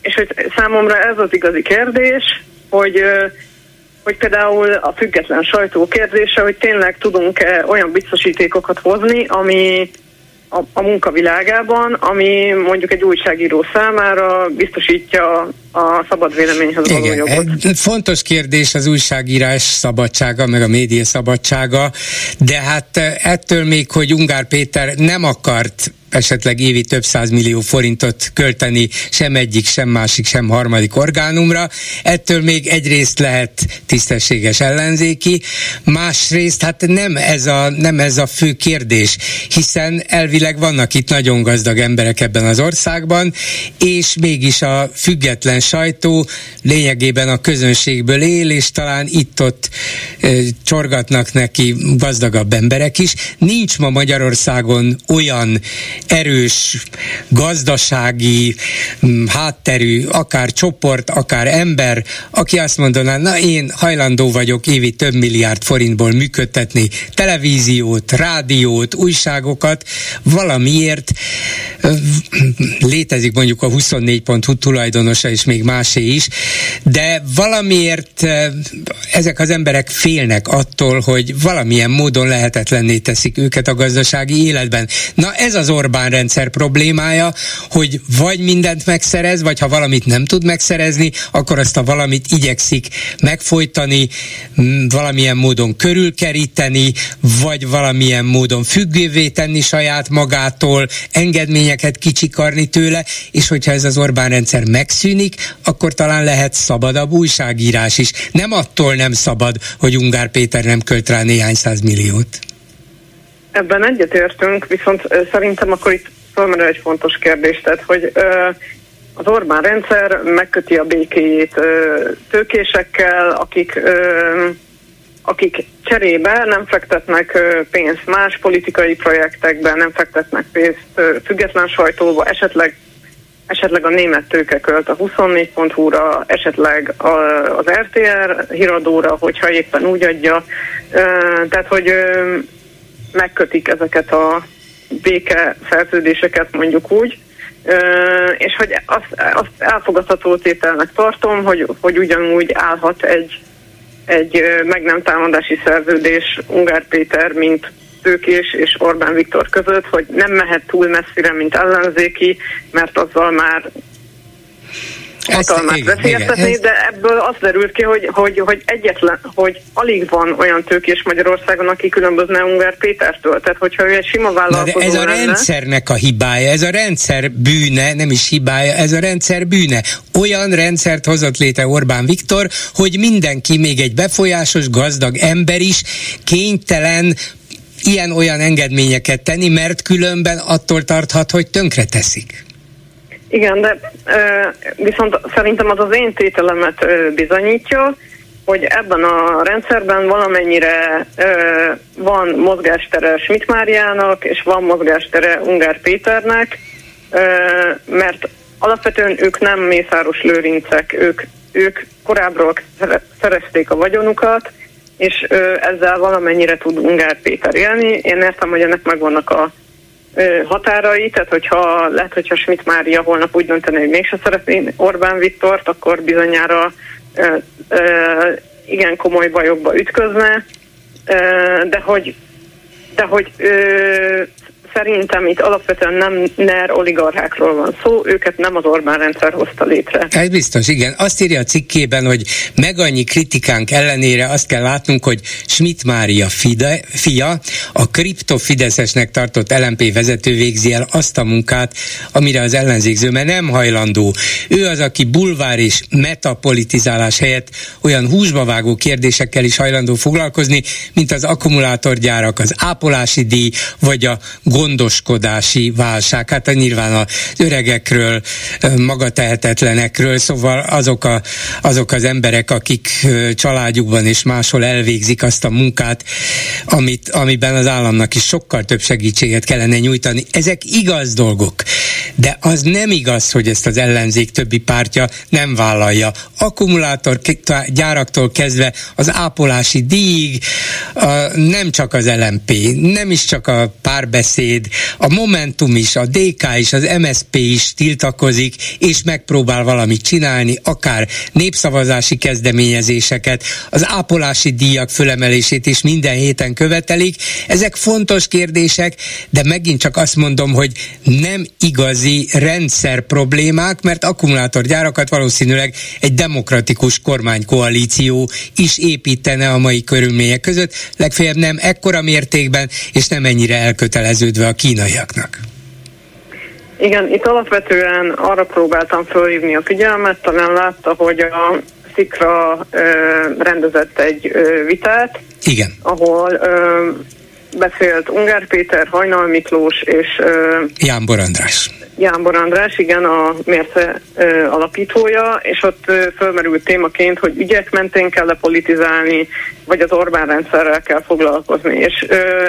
és hogy számomra ez az igazi kérdés, hogy hogy például a független sajtó kérdése, hogy tényleg tudunk-e olyan biztosítékokat hozni, ami a, a munkavilágában, ami mondjuk egy újságíró számára biztosítja a szabad véleményhez való Igen, jogot. Fontos kérdés az újságírás szabadsága, meg a média szabadsága, de hát ettől még, hogy Ungár Péter nem akart esetleg évi több millió forintot költeni sem egyik, sem másik, sem harmadik orgánumra. Ettől még egyrészt lehet tisztességes ellenzéki, másrészt hát nem ez a, nem ez a fő kérdés, hiszen elvileg vannak itt nagyon gazdag emberek ebben az országban, és mégis a független sajtó lényegében a közönségből él, és talán itt-ott e, csorgatnak neki gazdagabb emberek is. Nincs ma Magyarországon olyan erős gazdasági mm, hátterű, akár csoport, akár ember, aki azt mondaná, na én hajlandó vagyok évi több milliárd forintból működtetni televíziót, rádiót, újságokat, valamiért létezik mondjuk a 24.hu tulajdonosa és még másé is, de valamiért ezek az emberek félnek attól, hogy valamilyen módon lehetetlenné teszik őket a gazdasági életben. Na ez az Orbán rendszer problémája, hogy vagy mindent megszerez, vagy ha valamit nem tud megszerezni, akkor azt a valamit igyekszik megfojtani, valamilyen módon körülkeríteni, vagy valamilyen módon függővé tenni saját magától, engedményeket kicsikarni tőle, és hogyha ez az Orbán rendszer megszűnik, akkor talán lehet szabadabb újságírás is. Nem attól nem szabad, hogy Ungár Péter nem költ rá néhány milliót. Ebben egyetértünk, viszont szerintem akkor itt felmerül egy fontos kérdés, tehát hogy az Orbán rendszer megköti a békéjét tőkésekkel, akik akik cserébe nem fektetnek pénzt más politikai projektekbe, nem fektetnek pénzt független sajtóba, esetleg esetleg a német tőke költ a 24.hu-ra, esetleg az RTR híradóra, hogyha éppen úgy adja. Tehát, hogy megkötik ezeket a béke szerződéseket mondjuk úgy, és hogy azt, azt elfogadható tételnek tartom, hogy, hogy ugyanúgy állhat egy, egy meg nem támadási szerződés Ungár Péter, mint Tőkés és Orbán Viktor között, hogy nem mehet túl messzire, mint ellenzéki, mert azzal már hatalmát veszélyeztetni, de ebből az derült ki, hogy, hogy, hogy egyetlen, hogy alig van olyan tőkés Magyarországon, aki különbözne Ungár Pétertől. Tehát, hogyha ő egy sima vállalkozó de ez a lenne, rendszernek a hibája, ez a rendszer bűne, nem is hibája, ez a rendszer bűne. Olyan rendszert hozott létre Orbán Viktor, hogy mindenki, még egy befolyásos, gazdag ember is kénytelen ilyen-olyan engedményeket tenni, mert különben attól tarthat, hogy tönkre teszik. Igen, de viszont szerintem az az én tételemet bizonyítja, hogy ebben a rendszerben valamennyire van mozgástere Schmidt Máriának, és van mozgástere Ungár Péternek, mert alapvetően ők nem Mészáros Lőrincek, ők, ők korábbról szerezték a vagyonukat, és ezzel valamennyire tud Ungár Péter élni. Én értem, hogy ennek megvannak a határai, tehát hogyha lehet, hogyha Schmidt Mária holnap úgy dönteni, hogy mégse szeretné Orbán Viktort, akkor bizonyára ö, ö, igen komoly bajokba ütközne, ö, de hogy de hogy ö, szerintem itt alapvetően nem NER oligarchákról van szó, őket nem az Orbán rendszer hozta létre. Ez biztos, igen. Azt írja a cikkében, hogy meg annyi kritikánk ellenére azt kell látnunk, hogy Schmidt Mária fide, fia, a kriptofideszesnek tartott LMP vezető végzi el azt a munkát, amire az ellenzék zöme nem hajlandó. Ő az, aki bulvár és metapolitizálás helyett olyan húsba vágó kérdésekkel is hajlandó foglalkozni, mint az akkumulátorgyárak, az ápolási díj, vagy a gondoskodási válság. Hát nyilván az öregekről, magatehetetlenekről, szóval azok, a, azok az emberek, akik családjukban és máshol elvégzik azt a munkát, amit, amiben az államnak is sokkal több segítséget kellene nyújtani. Ezek igaz dolgok, de az nem igaz, hogy ezt az ellenzék többi pártja nem vállalja. Akkumulátor gyáraktól kezdve az ápolási díjig, nem csak az LMP, nem is csak a párbeszéd, beszéd, a Momentum is, a DK is, az MSP is tiltakozik, és megpróbál valamit csinálni, akár népszavazási kezdeményezéseket, az ápolási díjak fölemelését is minden héten követelik. Ezek fontos kérdések, de megint csak azt mondom, hogy nem igazi rendszer problémák, mert akkumulátorgyárakat valószínűleg egy demokratikus kormánykoalíció is építene a mai körülmények között, legfeljebb nem ekkora mértékben, és nem ennyire elköteleződve a kínaiaknak? Igen, itt alapvetően arra próbáltam fölhívni a figyelmet, talán látta, hogy a Szikra ö, rendezett egy ö, vitát, Igen. ahol ö, beszélt Ungár Péter, Hajnal Miklós és ö, Jánbor András. Jánbor András, igen, a Mérce ö, alapítója, és ott ö, fölmerült témaként, hogy ügyek mentén kell politizálni, vagy az Orbán rendszerrel kell foglalkozni. És ö,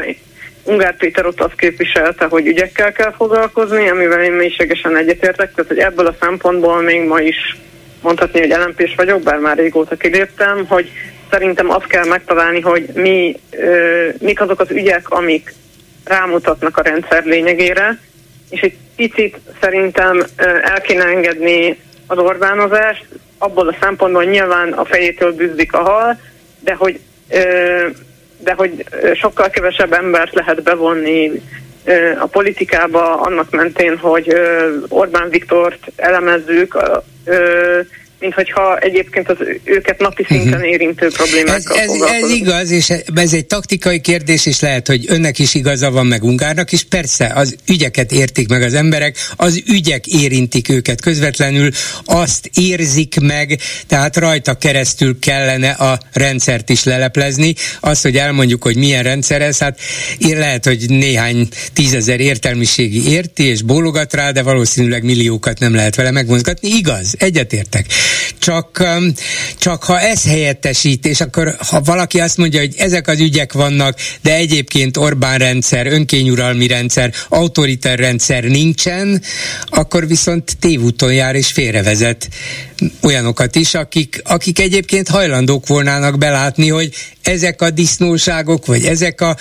Ungár Péter ott azt képviselte, hogy ügyekkel kell foglalkozni, amivel én mélységesen egyetértek, tehát hogy ebből a szempontból még ma is mondhatni, hogy lmp vagyok, bár már régóta kiléptem, hogy szerintem azt kell megtalálni, hogy mi, ö, mik azok az ügyek, amik rámutatnak a rendszer lényegére, és egy picit szerintem ö, el kéne engedni az Orbánozást, abból a szempontból nyilván a fejétől bűzdik a hal, de hogy ö, de hogy sokkal kevesebb embert lehet bevonni a politikába annak mentén, hogy Orbán Viktort elemezzük, mint hogyha egyébként az őket napi szinten mhm. érintő problémákkal ez, ez, ez igaz, és ez egy taktikai kérdés, és lehet, hogy önnek is igaza van, meg Ungárnak is. Persze, az ügyeket értik meg az emberek, az ügyek érintik őket közvetlenül, azt érzik meg, tehát rajta keresztül kellene a rendszert is leleplezni. Az, hogy elmondjuk, hogy milyen rendszer ez, hát lehet, hogy néhány tízezer értelmiségi érti, és bólogat rá, de valószínűleg milliókat nem lehet vele megmozgatni. Igaz, egyetértek. Csak, csak ha ez helyettesít, és akkor ha valaki azt mondja, hogy ezek az ügyek vannak, de egyébként Orbán rendszer, önkényuralmi rendszer, autoriter rendszer nincsen, akkor viszont tévúton jár és félrevezet olyanokat is, akik, akik egyébként hajlandók volnának belátni, hogy ezek a disznóságok, vagy ezek a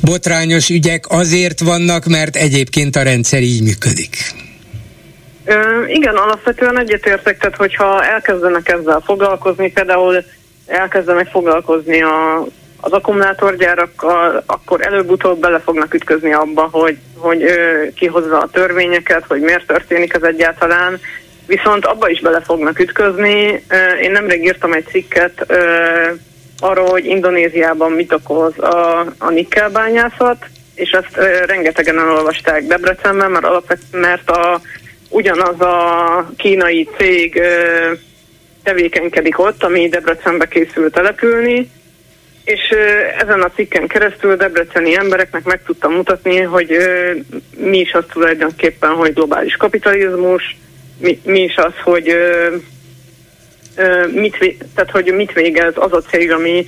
botrányos ügyek azért vannak, mert egyébként a rendszer így működik. Ö, igen, alapvetően egyetértek, tehát hogyha elkezdenek ezzel foglalkozni, például elkezdenek foglalkozni a, az akkumulátorgyárakkal, akkor előbb-utóbb bele fognak ütközni abba, hogy, hogy ö, kihozza a törvényeket, hogy miért történik ez egyáltalán, viszont abba is bele fognak ütközni. Én nemrég írtam egy cikket arról, hogy Indonéziában mit okoz a, a nikkelbányászat, és ezt rengetegen elolvasták Debrecenben, mert, alapvet, mert a, ugyanaz a kínai cég tevékenykedik ott, ami Debrecenbe készül települni, és ezen a cikken keresztül debreceni embereknek meg tudtam mutatni, hogy mi is az tulajdonképpen, hogy globális kapitalizmus, mi, mi is az, hogy mit, tehát, hogy mit végez az a cég, ami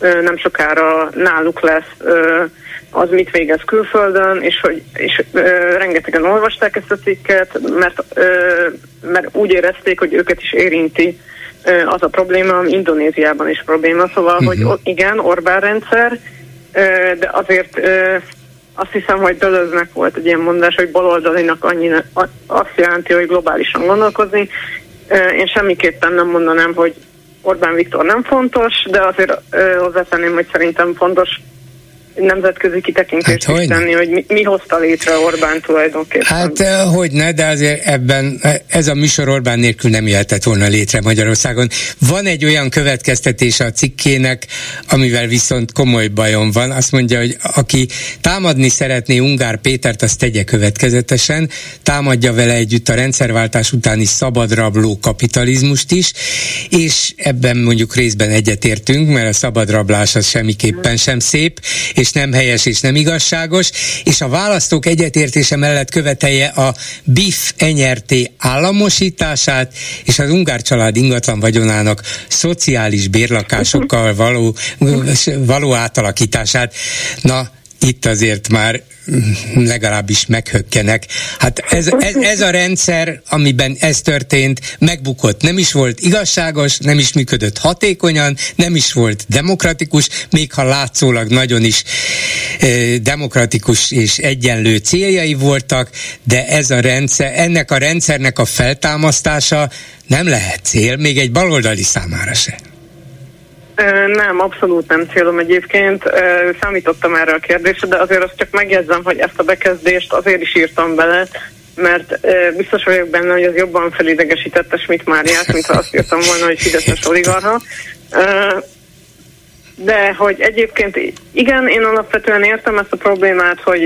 nem sokára náluk lesz, az mit végez külföldön, és hogy és, ö, rengetegen olvasták ezt a cikket, mert, ö, mert úgy érezték, hogy őket is érinti ö, az a probléma, ami Indonéziában is probléma. Szóval, uh-huh. hogy igen, Orbán rendszer, ö, de azért ö, azt hiszem, hogy Dölöznek volt egy ilyen mondás, hogy baloldalinak annyi, azt jelenti, hogy globálisan gondolkozni. Én semmiképpen nem mondanám, hogy Orbán Viktor nem fontos, de azért hozzátenném, hogy szerintem fontos nemzetközi kitekintést hát, is tenni, hogy mi, mi hozta létre Orbán tulajdonképpen. Hát eh, hogy ne, de azért ebben eh, ez a műsor Orbán nélkül nem jöhetett volna létre Magyarországon. Van egy olyan következtetése a cikkének, amivel viszont komoly bajom van. Azt mondja, hogy aki támadni szeretné Ungár Pétert, azt tegye következetesen, támadja vele együtt a rendszerváltás utáni szabadrabló kapitalizmust is, és ebben mondjuk részben egyetértünk, mert a szabadrablás az semmiképpen sem szép, és és nem helyes és nem igazságos, és a választók egyetértése mellett követelje a BIF enyerté államosítását, és az ungár család ingatlan vagyonának szociális bérlakásokkal való, való átalakítását. Na, itt azért már legalábbis meghökkenek. Hát ez, ez, ez a rendszer, amiben ez történt, megbukott. Nem is volt igazságos, nem is működött hatékonyan, nem is volt demokratikus, még ha látszólag nagyon is eh, demokratikus és egyenlő céljai voltak, de ez a rendszer, ennek a rendszernek a feltámasztása nem lehet cél, még egy baloldali számára sem. Nem, abszolút nem célom egyébként. Számítottam erre a kérdésre, de azért azt csak megjegyzem, hogy ezt a bekezdést azért is írtam bele, mert biztos vagyok benne, hogy az jobban felidegesítette Schmidt Máriát, mint ha azt írtam volna, hogy Fideszes oligarha. De hogy egyébként igen, én alapvetően értem ezt a problémát, hogy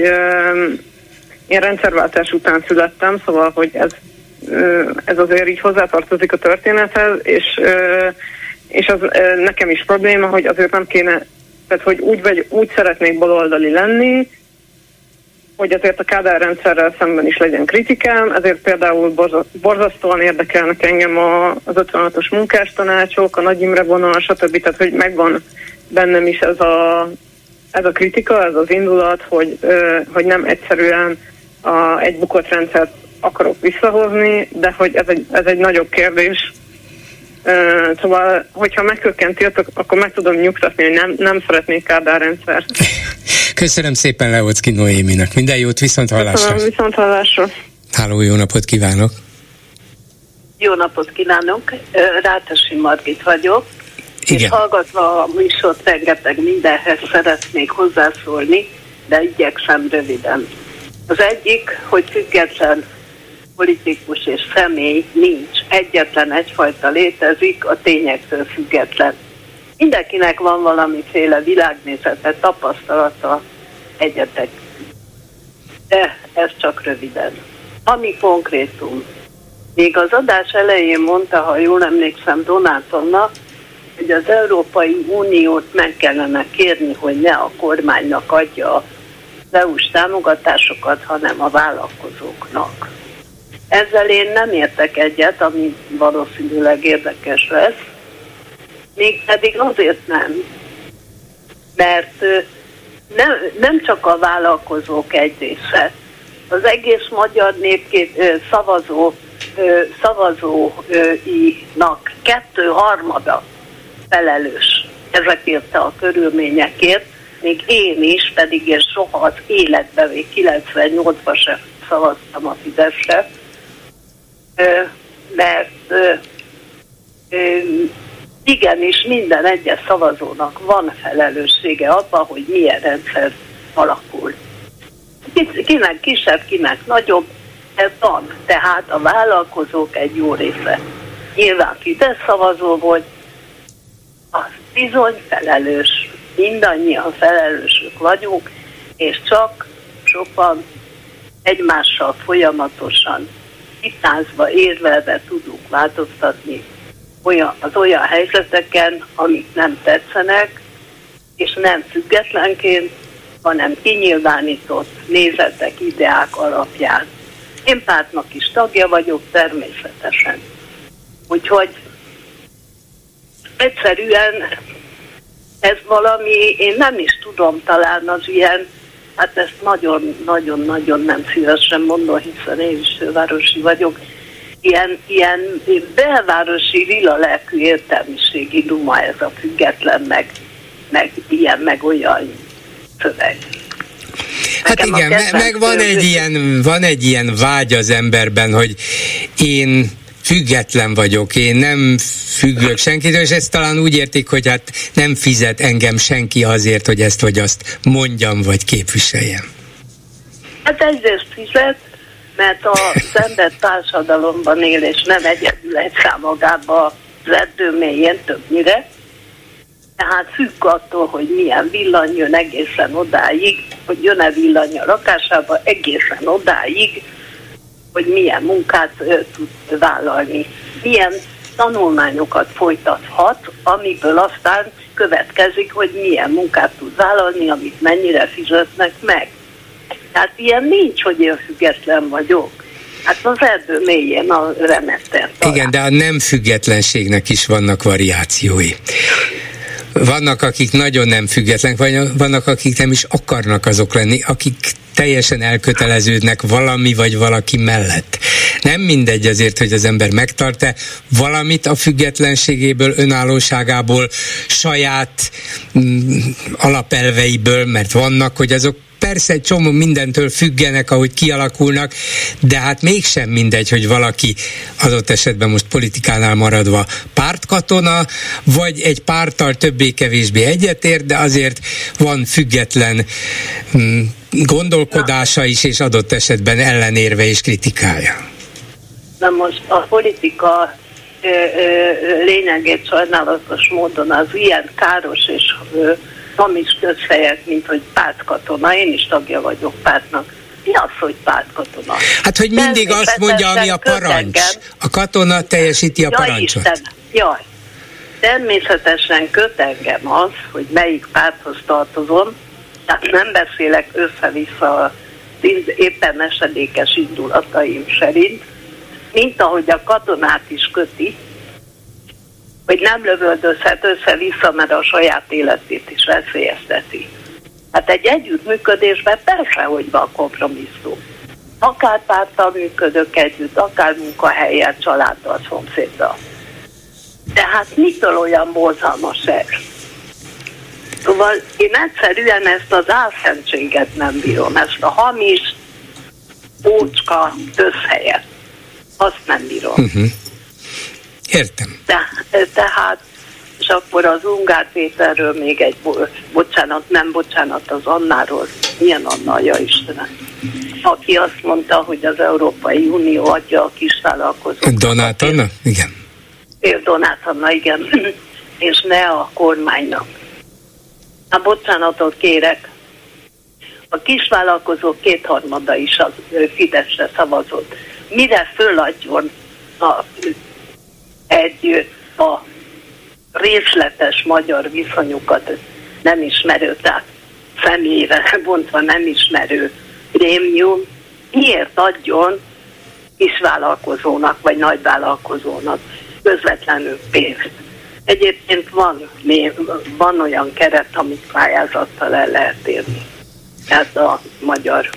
én rendszerváltás után születtem, szóval, hogy ez, ez azért így hozzátartozik a történethez, és és az nekem is probléma, hogy azért nem kéne, tehát hogy úgy, vagy, úgy szeretnék baloldali lenni, hogy azért a Kádár rendszerrel szemben is legyen kritikám, ezért például borzasztóan érdekelnek engem az 56-os munkástanácsok, a Nagy Imre vonal, stb. Tehát, hogy megvan bennem is ez a, ez a kritika, ez az indulat, hogy, hogy nem egyszerűen a, egy bukott rendszert akarok visszahozni, de hogy ez egy, ez egy nagyobb kérdés, Szóval, hogyha megkökkenti, akkor meg tudom nyugtatni, hogy nem, nem szeretnék Kádár rendszert. Köszönöm szépen Leocki Noéminak. Minden jót, viszont hallásra. Köszönöm, viszont hallásra. Háló, jó napot kívánok. Jó napot kívánok, Rátasi Margit vagyok. Igen. És hallgatva a műsort rengeteg mindenhez szeretnék hozzászólni, de igyekszem röviden. Az egyik, hogy független politikus és személy nincs, egyetlen egyfajta létezik, a tényektől független. Mindenkinek van valamiféle világnézete, tapasztalata, egyetek. De ez csak röviden. Ami konkrétum. Még az adás elején mondta, ha jól emlékszem Donátonna, hogy az Európai Uniót meg kellene kérni, hogy ne a kormánynak adja az EU-s támogatásokat, hanem a vállalkozóknak. Ezzel én nem értek egyet, ami valószínűleg érdekes lesz. Mégpedig azért nem, mert nem, nem csak a vállalkozók egy része, az egész magyar népkét szavazó szavazóinak kettő harmada felelős ezekért a körülményekért, még én is, pedig én soha az életben, még 98-ban sem szavaztam a Fideszre, mert igenis minden egyes szavazónak van felelőssége abban, hogy milyen rendszer alakul. Kinek kisebb, kinek nagyobb, ez van. Tehát a vállalkozók egy jó része nyilván Fidesz szavazó volt, az bizony felelős. Mindannyian felelősök vagyunk, és csak sokan egymással folyamatosan vitázva, érvelve tudunk változtatni olyan, az olyan helyzeteken, amik nem tetszenek, és nem függetlenként, hanem kinyilvánított nézetek, ideák alapján. Én pártnak is tagja vagyok természetesen. Úgyhogy egyszerűen ez valami, én nem is tudom talán az ilyen, hát ezt nagyon-nagyon-nagyon nem szívesen mondom, hiszen én is fővárosi vagyok, ilyen, ilyen belvárosi lila lelkű értelmiségi duma ez a független, meg, meg ilyen, meg olyan szöveg. Hát igen, meg, meg van egy ilyen, van egy ilyen vágy az emberben, hogy én független vagyok, én nem függök senkitől, és ezt talán úgy értik, hogy hát nem fizet engem senki azért, hogy ezt vagy azt mondjam, vagy képviseljem. Hát egyrészt fizet, mert az ember társadalomban él, és nem egyedül egy magába az erdő mélyén többnyire, tehát függ attól, hogy milyen villany jön egészen odáig, hogy jön-e villany a lakásába, egészen odáig, hogy milyen munkát tud vállalni. Milyen tanulmányokat folytathat, amiből aztán következik, hogy milyen munkát tud vállalni, amit mennyire fizetnek meg. Tehát ilyen nincs, hogy én független vagyok. Hát az erdő mélyén a remeter. Igen, de a nem függetlenségnek is vannak variációi. Vannak, akik nagyon nem függetlenek, vagy vannak, akik nem is akarnak azok lenni, akik teljesen elköteleződnek valami vagy valaki mellett. Nem mindegy azért, hogy az ember megtart-e valamit a függetlenségéből, önállóságából, saját mm, alapelveiből, mert vannak, hogy azok persze egy csomó mindentől függenek, ahogy kialakulnak, de hát mégsem mindegy, hogy valaki adott esetben most politikánál maradva pártkatona, vagy egy párttal többé-kevésbé egyetért, de azért van független mm, gondolkodása is, és adott esetben ellenérve és kritikája. Na most a politika ö, ö, lényegét sajnálatos módon az ilyen káros és ö, hamis közfejek, mint hogy pártkatona. Én is tagja vagyok pártnak. Mi az, hogy pártkatona? Hát, hogy mindig azt mondja, ami a parancs. A katona teljesíti a jaj, parancsot. Isten, jaj, természetesen köt engem az, hogy melyik párthoz tartozom, tehát nem beszélek össze-vissza éppen esedékes indulataim szerint, mint ahogy a katonát is köti, hogy nem lövöldözhet össze-vissza, mert a saját életét is veszélyezteti. Hát egy együttműködésben persze, hogy van kompromisszum. Akár pártal működök együtt, akár munkahelyen, családdal, szomszéddal. De hát mitől olyan borzalmas ez? Szóval én egyszerűen ezt az álszentséget nem bírom, ezt a hamis, ócska összhelyet. Azt nem bírom. Uh-huh. Értem. De, tehát, és akkor az Ungár Péterről még egy, bocsánat, nem bocsánat, az Annáról, milyen Anna, ja Istenem, aki azt mondta, hogy az Európai Unió adja a kisvállalkozókat. Donát Anna? Igen. Donát Anna, igen. <clears throat> és ne a kormánynak. A bocsánatot kérek. A kisvállalkozók kétharmada is az Fideszre szavazott. Mire föladjon a egy a részletes magyar viszonyokat nem ismerő, tehát személyre bontva nem ismerő prémium, miért adjon kisvállalkozónak vagy nagyvállalkozónak közvetlenül pénzt. Egyébként van, van olyan keret, amit pályázattal el lehet érni. Ez a magyar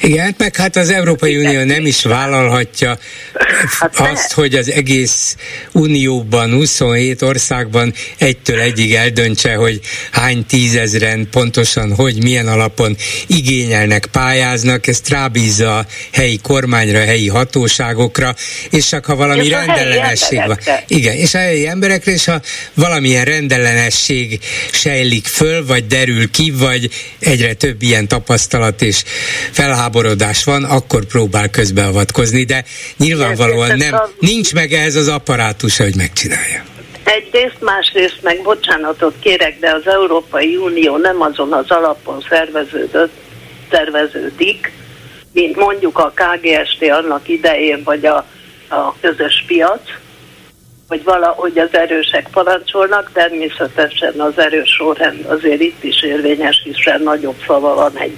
igen, meg hát az Európai Unió nem is vállalhatja Hát azt, hogy az egész Unióban, 27 országban egytől egyig eldöntse, hogy hány tízezren pontosan, hogy milyen alapon igényelnek, pályáznak, ezt rábízza a helyi kormányra, a helyi hatóságokra, és csak ha valami és rendellenesség van. Igen, és a helyi emberekre, és ha valamilyen rendellenesség sejlik föl, vagy derül ki, vagy egyre több ilyen tapasztalat és felháborodás van, akkor próbál közbeavatkozni, de nyilvánvalóan nem, nincs meg ez az apparátus, hogy megcsinálja. Egyrészt, másrészt meg bocsánatot kérek, de az Európai Unió nem azon az alapon szerveződött, szerveződik, mint mondjuk a KGST annak idején, vagy a, a közös piac, hogy valahogy az erősek parancsolnak, természetesen az erős sorrend azért itt is érvényes, hiszen nagyobb szava van egy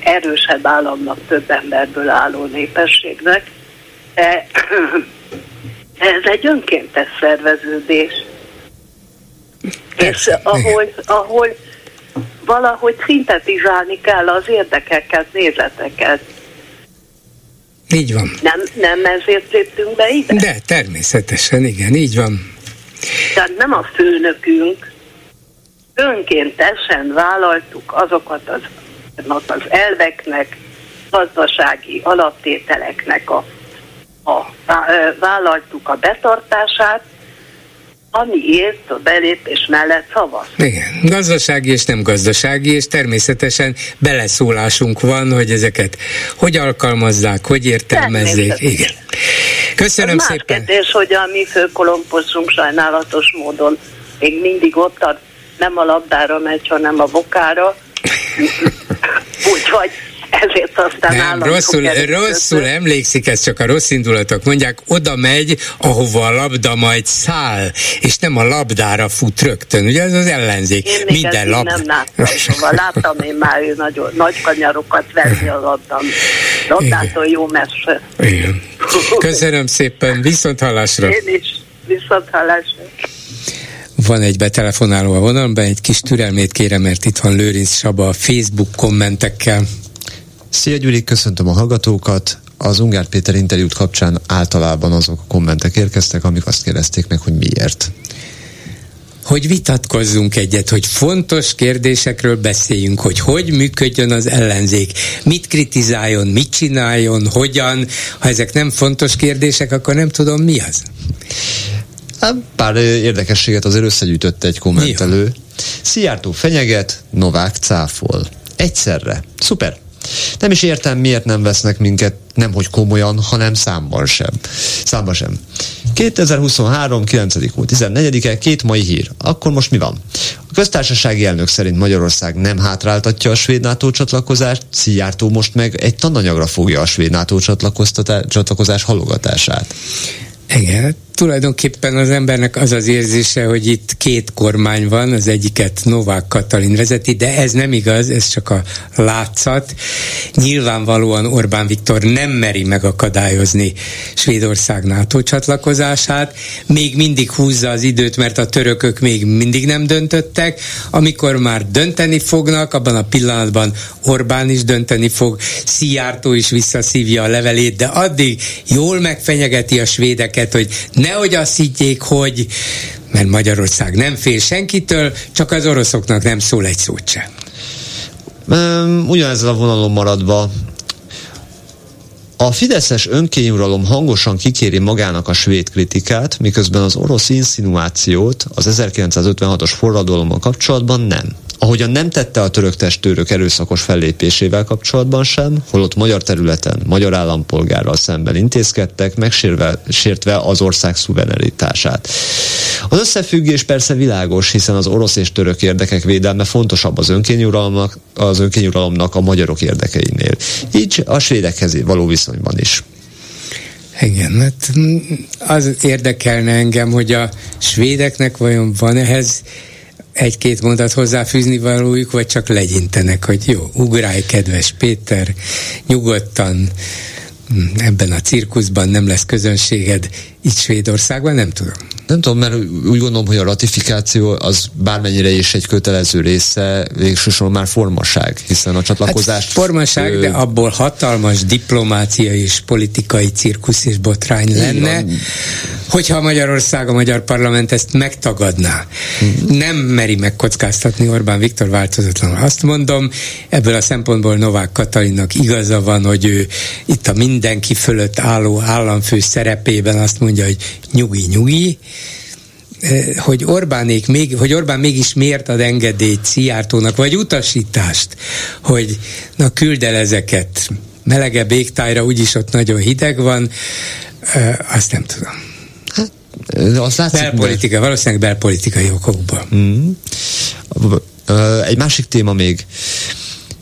erősebb államnak, több emberből álló népességnek. De <clears throat> ez egy önkéntes szerveződés. És ahol, ahol valahogy szintetizálni kell az érdekeket, nézeteket. Így van. Nem, nem ezért léptünk be ide? De természetesen, igen, így van. Tehát nem a főnökünk, önkéntesen vállaltuk azokat az, az elveknek, gazdasági alaptételeknek a, a, vállaltuk a betartását, amiért a belépés mellett szavaz. Igen, gazdasági és nem gazdasági, és természetesen beleszólásunk van, hogy ezeket hogy alkalmazzák, hogy értelmezzék. Igen. Köszönöm más szépen. kérdés, hogy a mi főkolompozunk sajnálatos módon még mindig ott a, nem a labdára megy, hanem a bokára. <laughs> Úgyhogy ezért aztán Nem, rosszul, rosszul emlékszik, ez csak a rossz indulatok mondják, oda megy, ahova a labda majd száll, és nem a labdára fut rögtön, ugye ez az ellenzék. Én még Minden lab... nem láttam, szóval láttam én már nagyon nagy kanyarokat venni a labdám. Labdától jó messze. Igen. Köszönöm szépen, viszont hallásra. Én is, viszont hallásra. Van egy betelefonáló a vonalban, egy kis türelmét kérem, mert itt van Lőrinc Saba a Facebook kommentekkel. Szia Gyuri, köszöntöm a hallgatókat. Az Ungár Péter interjút kapcsán általában azok a kommentek érkeztek, amik azt kérdezték meg, hogy miért hogy vitatkozzunk egyet, hogy fontos kérdésekről beszéljünk, hogy hogy működjön az ellenzék, mit kritizáljon, mit csináljon, hogyan. Ha ezek nem fontos kérdések, akkor nem tudom mi az. Hát, pár érdekességet azért összegyűjtött egy kommentelő. Szijjártó fenyeget, Novák cáfol. Egyszerre. Szuper. Nem is értem, miért nem vesznek minket nem hogy komolyan, hanem számban sem. Számban sem. 2023. 9. 14-e, két mai hír. Akkor most mi van? A köztársasági elnök szerint Magyarország nem hátráltatja a svéd NATO csatlakozást, Szijjártó most meg egy tananyagra fogja a svéd NATO csatlakozás halogatását. Igen, tulajdonképpen az embernek az az érzése, hogy itt két kormány van, az egyiket Novák Katalin vezeti, de ez nem igaz, ez csak a látszat. Nyilvánvalóan Orbán Viktor nem meri megakadályozni Svédország NATO csatlakozását, még mindig húzza az időt, mert a törökök még mindig nem döntöttek. Amikor már dönteni fognak, abban a pillanatban Orbán is dönteni fog, Szijjártó is visszaszívja a levelét, de addig jól megfenyegeti a svédeket, hogy nehogy azt higgyék, hogy mert Magyarország nem fél senkitől, csak az oroszoknak nem szól egy szót sem. Ugyanezzel a vonalon maradva, a fideszes önkényuralom hangosan kikéri magának a svéd kritikát, miközben az orosz insinuációt az 1956-os forradalommal kapcsolatban nem ahogyan nem tette a török testőrök erőszakos fellépésével kapcsolatban sem, holott magyar területen magyar állampolgárral szemben intézkedtek, megsértve az ország szuverenitását. Az összefüggés persze világos, hiszen az orosz és török érdekek védelme fontosabb az önkényuralomnak, az önkényuralomnak a magyarok érdekeinél. Így a svédekhez való viszonyban is. Igen, hát az érdekelne engem, hogy a svédeknek vajon van ehhez egy-két mondat hozzáfűzni valójuk, vagy csak legyintenek, hogy jó, ugrálj, kedves Péter, nyugodtan, hm, ebben a cirkuszban nem lesz közönséged, itt Svédországban, nem tudom. Nem tudom, mert úgy gondolom, hogy a ratifikáció az bármennyire is egy kötelező része, végsősorban már formaság, hiszen a csatlakozást... Hát formaság, ő... de abból hatalmas diplomácia és politikai cirkusz és botrány lenne, hogyha Magyarország, a magyar parlament ezt megtagadná. Hmm. Nem meri megkockáztatni Orbán Viktor változatlanul. Azt mondom, ebből a szempontból Novák Katalinnak igaza van, hogy ő itt a mindenki fölött álló államfő szerepében azt mondja, hogy nyugi, nyugi, eh, hogy Orbánék még, hogy Orbán mégis miért ad engedélyt Szijjártónak, vagy utasítást, hogy na küld el ezeket melegebb égtájra, úgyis ott nagyon hideg van, eh, azt nem tudom. Hát, azt látszik, belpolitika, valószínűleg belpolitikai okokból. Mm. Egy másik téma még.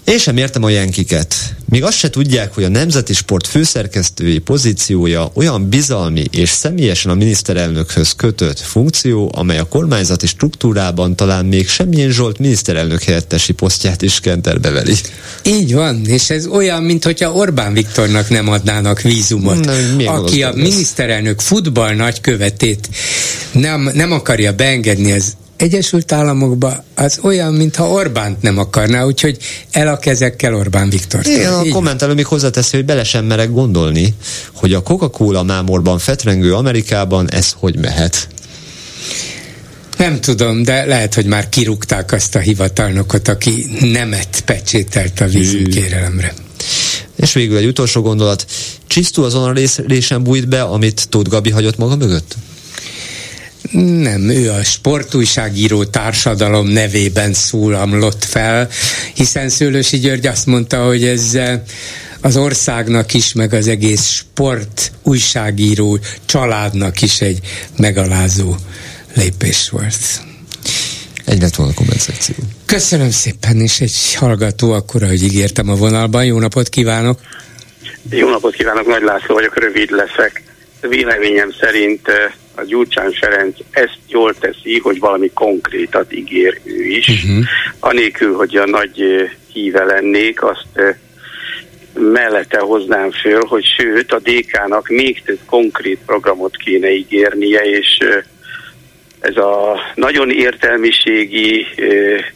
Én sem értem a jenkiket. Még azt se tudják, hogy a Nemzeti Sport főszerkesztői pozíciója olyan bizalmi és személyesen a miniszterelnökhöz kötött funkció, amely a kormányzati struktúrában talán még semmilyen Zsolt miniszterelnök helyettesi posztját is kenterbe veli. Így van, és ez olyan, mintha Orbán Viktornak nem adnának vízumot, Na, aki a miniszterelnök futball nagykövetét nem, nem akarja beengedni az Egyesült Államokba az olyan, mintha Orbánt nem akarná, úgyhogy el a kezekkel Orbán Viktor. Igen, a kommentelő még hozzáteszi, hogy bele sem merek gondolni, hogy a Coca-Cola mámorban fetrengő Amerikában ez hogy mehet. Nem tudom, de lehet, hogy már kirúgták azt a hivatalnokot, aki nemet pecsételt a vízumkérelemre. És végül egy utolsó gondolat. Csisztú azon a résen bújt be, amit Tóth Gabi hagyott maga mögött? Nem, ő a sportújságíró társadalom nevében szólamlott fel, hiszen Szőlősi György azt mondta, hogy ez eh, az országnak is, meg az egész sport újságíró családnak is egy megalázó lépés volt. Egy lett volna kompenzáció. Köszönöm szépen, és egy hallgató akkor, ahogy ígértem a vonalban. Jó napot kívánok! Jó napot kívánok, Nagy László vagyok, rövid leszek. Véleményem szerint eh, a Gyurcsán Ferenc ezt jól teszi, hogy valami konkrétat ígér ő is, uh-huh. anélkül, hogy a nagy híve lennék, azt mellette hoznám föl, hogy sőt a DK-nak még több konkrét programot kéne ígérnie, és ez a nagyon értelmiségi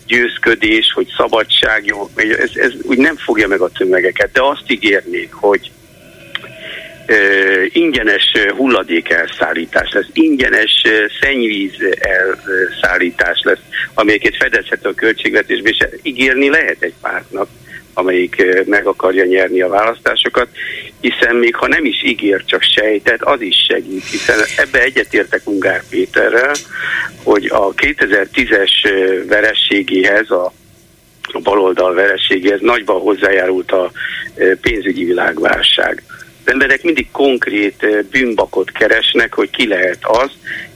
győzködés, hogy szabadságjog, ez, ez úgy nem fogja meg a tömegeket, de azt ígérnék, hogy ingyenes hulladék elszállítás lesz, ingyenes szennyvíz elszállítás lesz, amelyeket fedezhet a költségvetésbe, és ígérni lehet egy pártnak, amelyik meg akarja nyerni a választásokat, hiszen még ha nem is ígér, csak sejtet, az is segít, hiszen ebbe egyetértek Ungár Péterrel, hogy a 2010-es verességéhez, a a baloldal vereségéhez nagyban hozzájárult a pénzügyi világválság az emberek mindig konkrét eh, bűnbakot keresnek, hogy ki lehet az,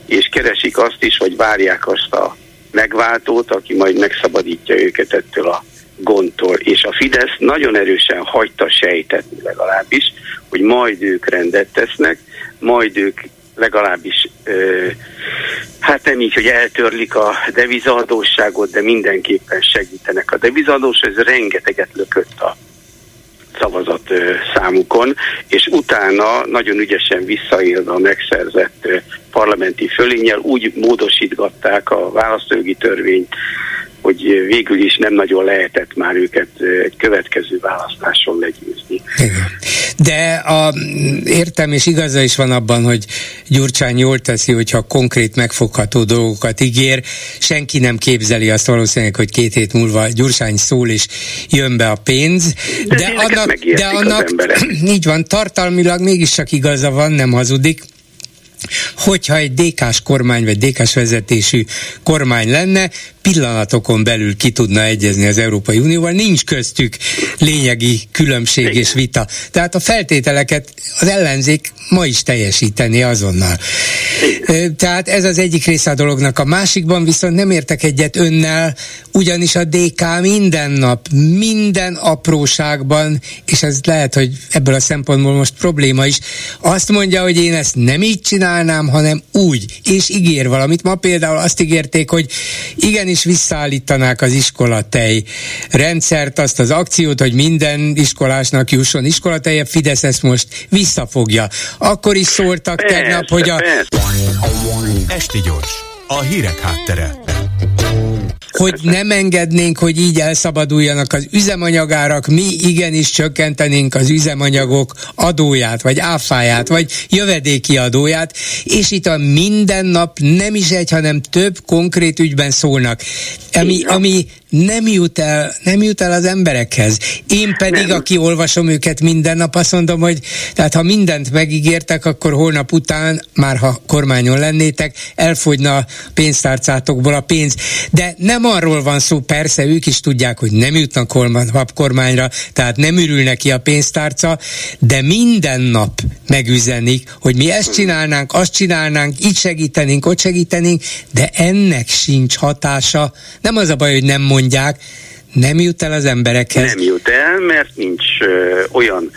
és keresik azt is, hogy várják azt a megváltót, aki majd megszabadítja őket ettől a gondtól. És a Fidesz nagyon erősen hagyta sejtetni legalábbis, hogy majd ők rendet tesznek, majd ők legalábbis ö, eh, hát nem így, hogy eltörlik a devizadóságot, de mindenképpen segítenek. A devizadós, ez rengeteget lökött a szavazat számukon, és utána nagyon ügyesen visszaélve a megszerzett parlamenti fölényel úgy módosítgatták a választójogi törvényt, hogy végül is nem nagyon lehetett már őket egy következő választáson legyőzni. De a, értem, és igaza is van abban, hogy Gyurcsány jól teszi, hogyha konkrét megfogható dolgokat ígér. Senki nem képzeli azt valószínűleg, hogy két hét múlva Gyurcsány szól, és jön be a pénz. De, de annak, de annak <clears throat> így van, tartalmilag mégis csak igaza van, nem hazudik hogyha egy DK-s kormány vagy DK-s vezetésű kormány lenne, pillanatokon belül ki tudna egyezni az Európai Unióval, nincs köztük lényegi különbség és vita. Tehát a feltételeket az ellenzék ma is teljesíteni azonnal. Tehát ez az egyik része a dolognak. A másikban viszont nem értek egyet önnel, ugyanis a DK minden nap, minden apróságban, és ez lehet, hogy ebből a szempontból most probléma is, azt mondja, hogy én ezt nem így csinálnám, hanem úgy, és ígér valamit. Ma például azt ígérték, hogy igenis visszaállítanák az iskolatej rendszert, azt az akciót, hogy minden iskolásnak jusson iskolateje, Fidesz ezt most visszafogja. Akkor is szóltak persze, tegnap, hogy a... Esti gyors, a hírek háttere. Hogy nem engednénk, hogy így elszabaduljanak az üzemanyagárak, mi igenis csökkentenénk az üzemanyagok adóját, vagy áfáját, vagy jövedéki adóját, és itt a minden nap nem is egy, hanem több konkrét ügyben szólnak. Ami, ami nem jut el, nem jut el az emberekhez. Én pedig, nem. aki olvasom őket minden nap, azt mondom, hogy tehát ha mindent megígértek, akkor holnap után, már ha kormányon lennétek, elfogyna a pénztárcátokból a pénz. De nem arról van szó, persze ők is tudják, hogy nem jutnak kormányra, tehát nem ürül neki a pénztárca, de minden nap megüzenik, hogy mi ezt csinálnánk, azt csinálnánk, itt segítenénk, ott segítenénk, de ennek sincs hatása. Nem az a baj, hogy nem mondják, mondják, nem jut el az emberekhez? Nem jut el, mert nincs ö, olyan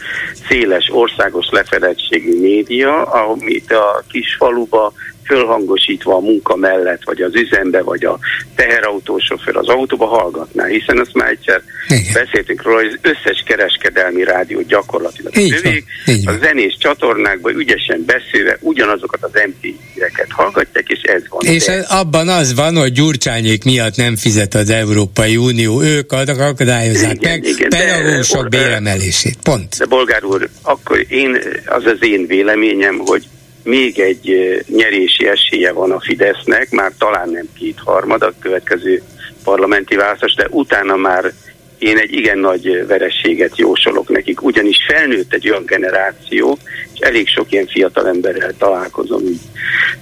széles országos lefedettségű média, amit a kis faluba fölhangosítva a munka mellett, vagy az üzembe, vagy a teherautósofőr az autóba hallgatná, hiszen azt már egyszer Igen. beszéltünk róla, hogy az összes kereskedelmi rádió gyakorlatilag így övék, a zenés csatornákban ügyesen beszélve ugyanazokat az MP-reket hallgatják, és ez van. És de. abban az van, hogy Gyurcsányék miatt nem fizet az Európai Unió, ők akadályozzák igen, meg igen, pedagógusok béremelését. Pont. De bolgár úr, akkor én, az az én véleményem, hogy még egy nyerési esélye van a Fidesznek, már talán nem kétharmad a következő parlamenti választás, de utána már én egy igen nagy verességet jósolok nekik, ugyanis felnőtt egy olyan generáció, és elég sok ilyen fiatal emberrel találkozom így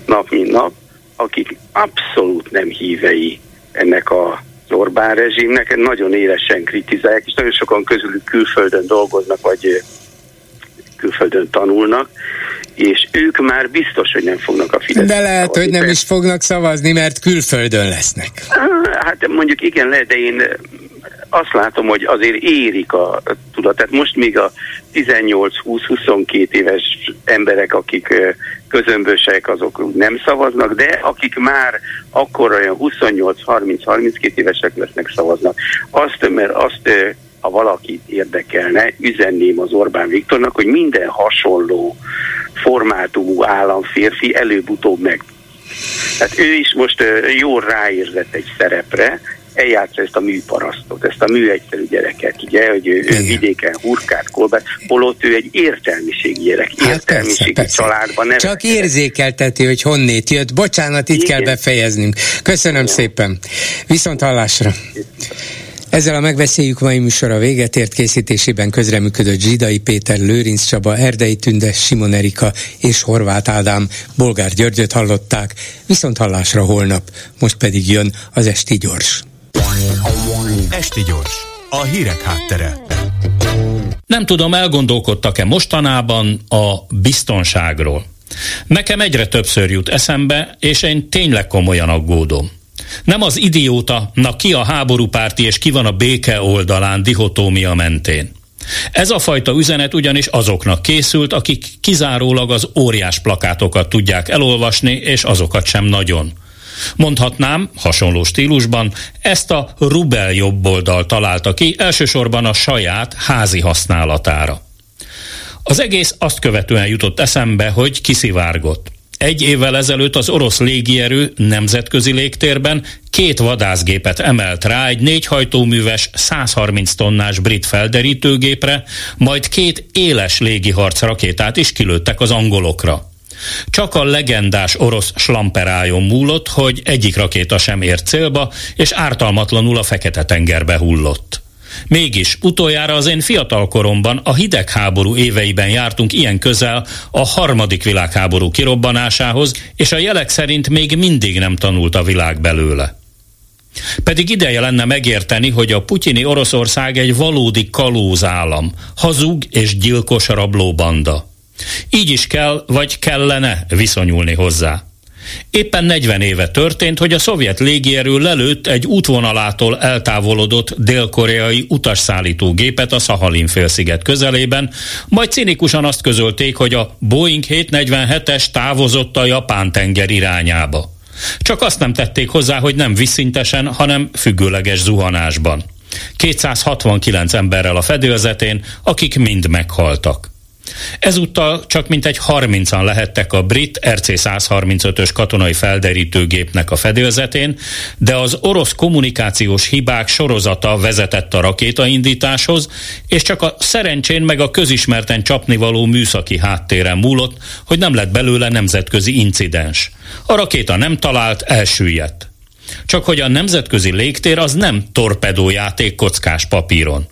nap mint nap, akik abszolút nem hívei ennek a Orbán rezsimnek, nagyon élesen kritizálják, és nagyon sokan közülük külföldön dolgoznak, vagy külföldön tanulnak, és ők már biztos, hogy nem fognak a Fidesz. De lehet, szavazni. hogy nem is fognak szavazni, mert külföldön lesznek. Hát mondjuk igen, lehet, de én azt látom, hogy azért érik a tudat. Tehát most még a 18-20-22 éves emberek, akik közömbösek, azok nem szavaznak, de akik már akkor olyan 28-30-32 évesek lesznek, szavaznak. Azt, mert azt ha valakit érdekelne, üzenném az Orbán Viktornak, hogy minden hasonló formátumú államférfi előbb-utóbb meg. Tehát ő is most jól ráérzett egy szerepre, eljátsza ezt a műparasztot, ezt a műegyszerű gyereket, ugye, hogy ő, ő vidéken hurkát, kolbát, holott ő egy értelmiségi gyerek, hát értelmiségi persze, családban. Nem Csak érzékelteti, hogy honnét jött. Bocsánat, itt Igen. kell befejeznünk. Köszönöm Igen. szépen. Viszont hallásra. Ezzel a megbeszéljük mai műsora véget ért készítésében közreműködött Zsidai Péter, Lőrinc Csaba, Erdei Tünde, Simon Erika és Horváth Ádám, Bolgár Györgyöt hallották, viszont hallásra holnap, most pedig jön az Esti Gyors. Esti Gyors, a hírek háttere. Nem tudom, elgondolkodtak-e mostanában a biztonságról. Nekem egyre többször jut eszembe, és én tényleg komolyan aggódom. Nem az idióta, na ki a háborúpárti és ki van a béke oldalán dihotómia mentén. Ez a fajta üzenet ugyanis azoknak készült, akik kizárólag az óriás plakátokat tudják elolvasni, és azokat sem nagyon. Mondhatnám, hasonló stílusban, ezt a Rubel jobboldal találta ki elsősorban a saját házi használatára. Az egész azt követően jutott eszembe, hogy kiszivárgott. Egy évvel ezelőtt az orosz légierő nemzetközi légtérben két vadászgépet emelt rá egy négyhajtóműves 130 tonnás brit felderítőgépre, majd két éles légiharc rakétát is kilőttek az angolokra. Csak a legendás orosz slamperájon múlott, hogy egyik rakéta sem ért célba, és ártalmatlanul a Fekete-tengerbe hullott. Mégis utoljára az én fiatal koromban a hidegháború éveiben jártunk ilyen közel a harmadik világháború kirobbanásához, és a jelek szerint még mindig nem tanult a világ belőle. Pedig ideje lenne megérteni, hogy a putyini Oroszország egy valódi kalózállam, hazug és gyilkos rablóbanda. Így is kell, vagy kellene viszonyulni hozzá. Éppen 40 éve történt, hogy a szovjet légierő lelőtt egy útvonalától eltávolodott dél-koreai utasszállító gépet a Szahalin félsziget közelében, majd cinikusan azt közölték, hogy a Boeing 747-es távozott a Japán tenger irányába. Csak azt nem tették hozzá, hogy nem visszintesen, hanem függőleges zuhanásban. 269 emberrel a fedélzetén, akik mind meghaltak. Ezúttal csak mintegy 30-an lehettek a brit RC-135-ös katonai felderítőgépnek a fedélzetén, de az orosz kommunikációs hibák sorozata vezetett a rakétaindításhoz, és csak a szerencsén meg a közismerten csapnivaló műszaki háttéren múlott, hogy nem lett belőle nemzetközi incidens. A rakéta nem talált, elsüllyedt. Csak hogy a nemzetközi légtér az nem torpedójáték kockás papíron.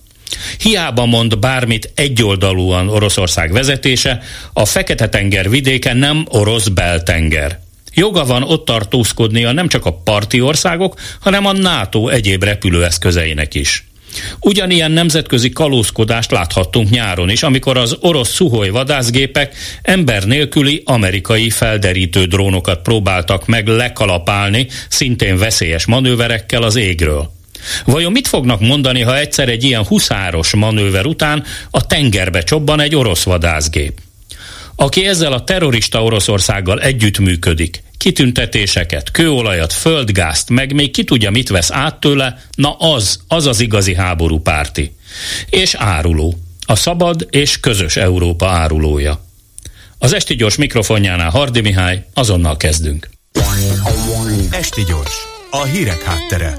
Hiába mond bármit egyoldalúan Oroszország vezetése, a Fekete-tenger vidéke nem orosz beltenger. Joga van ott tartózkodnia nem csak a parti országok, hanem a NATO egyéb repülőeszközeinek is. Ugyanilyen nemzetközi kalózkodást láthattunk nyáron is, amikor az orosz szuhoj vadászgépek ember nélküli amerikai felderítő drónokat próbáltak meg lekalapálni szintén veszélyes manőverekkel az égről. Vajon mit fognak mondani, ha egyszer egy ilyen huszáros manőver után a tengerbe csobban egy orosz vadászgép? Aki ezzel a terrorista Oroszországgal együttműködik, kitüntetéseket, kőolajat, földgázt, meg még ki tudja, mit vesz át tőle, na az, az az igazi háború párti. És áruló. A szabad és közös Európa árulója. Az Esti Gyors mikrofonjánál Hardi Mihály, azonnal kezdünk. Esti Gyors, a hírek háttere.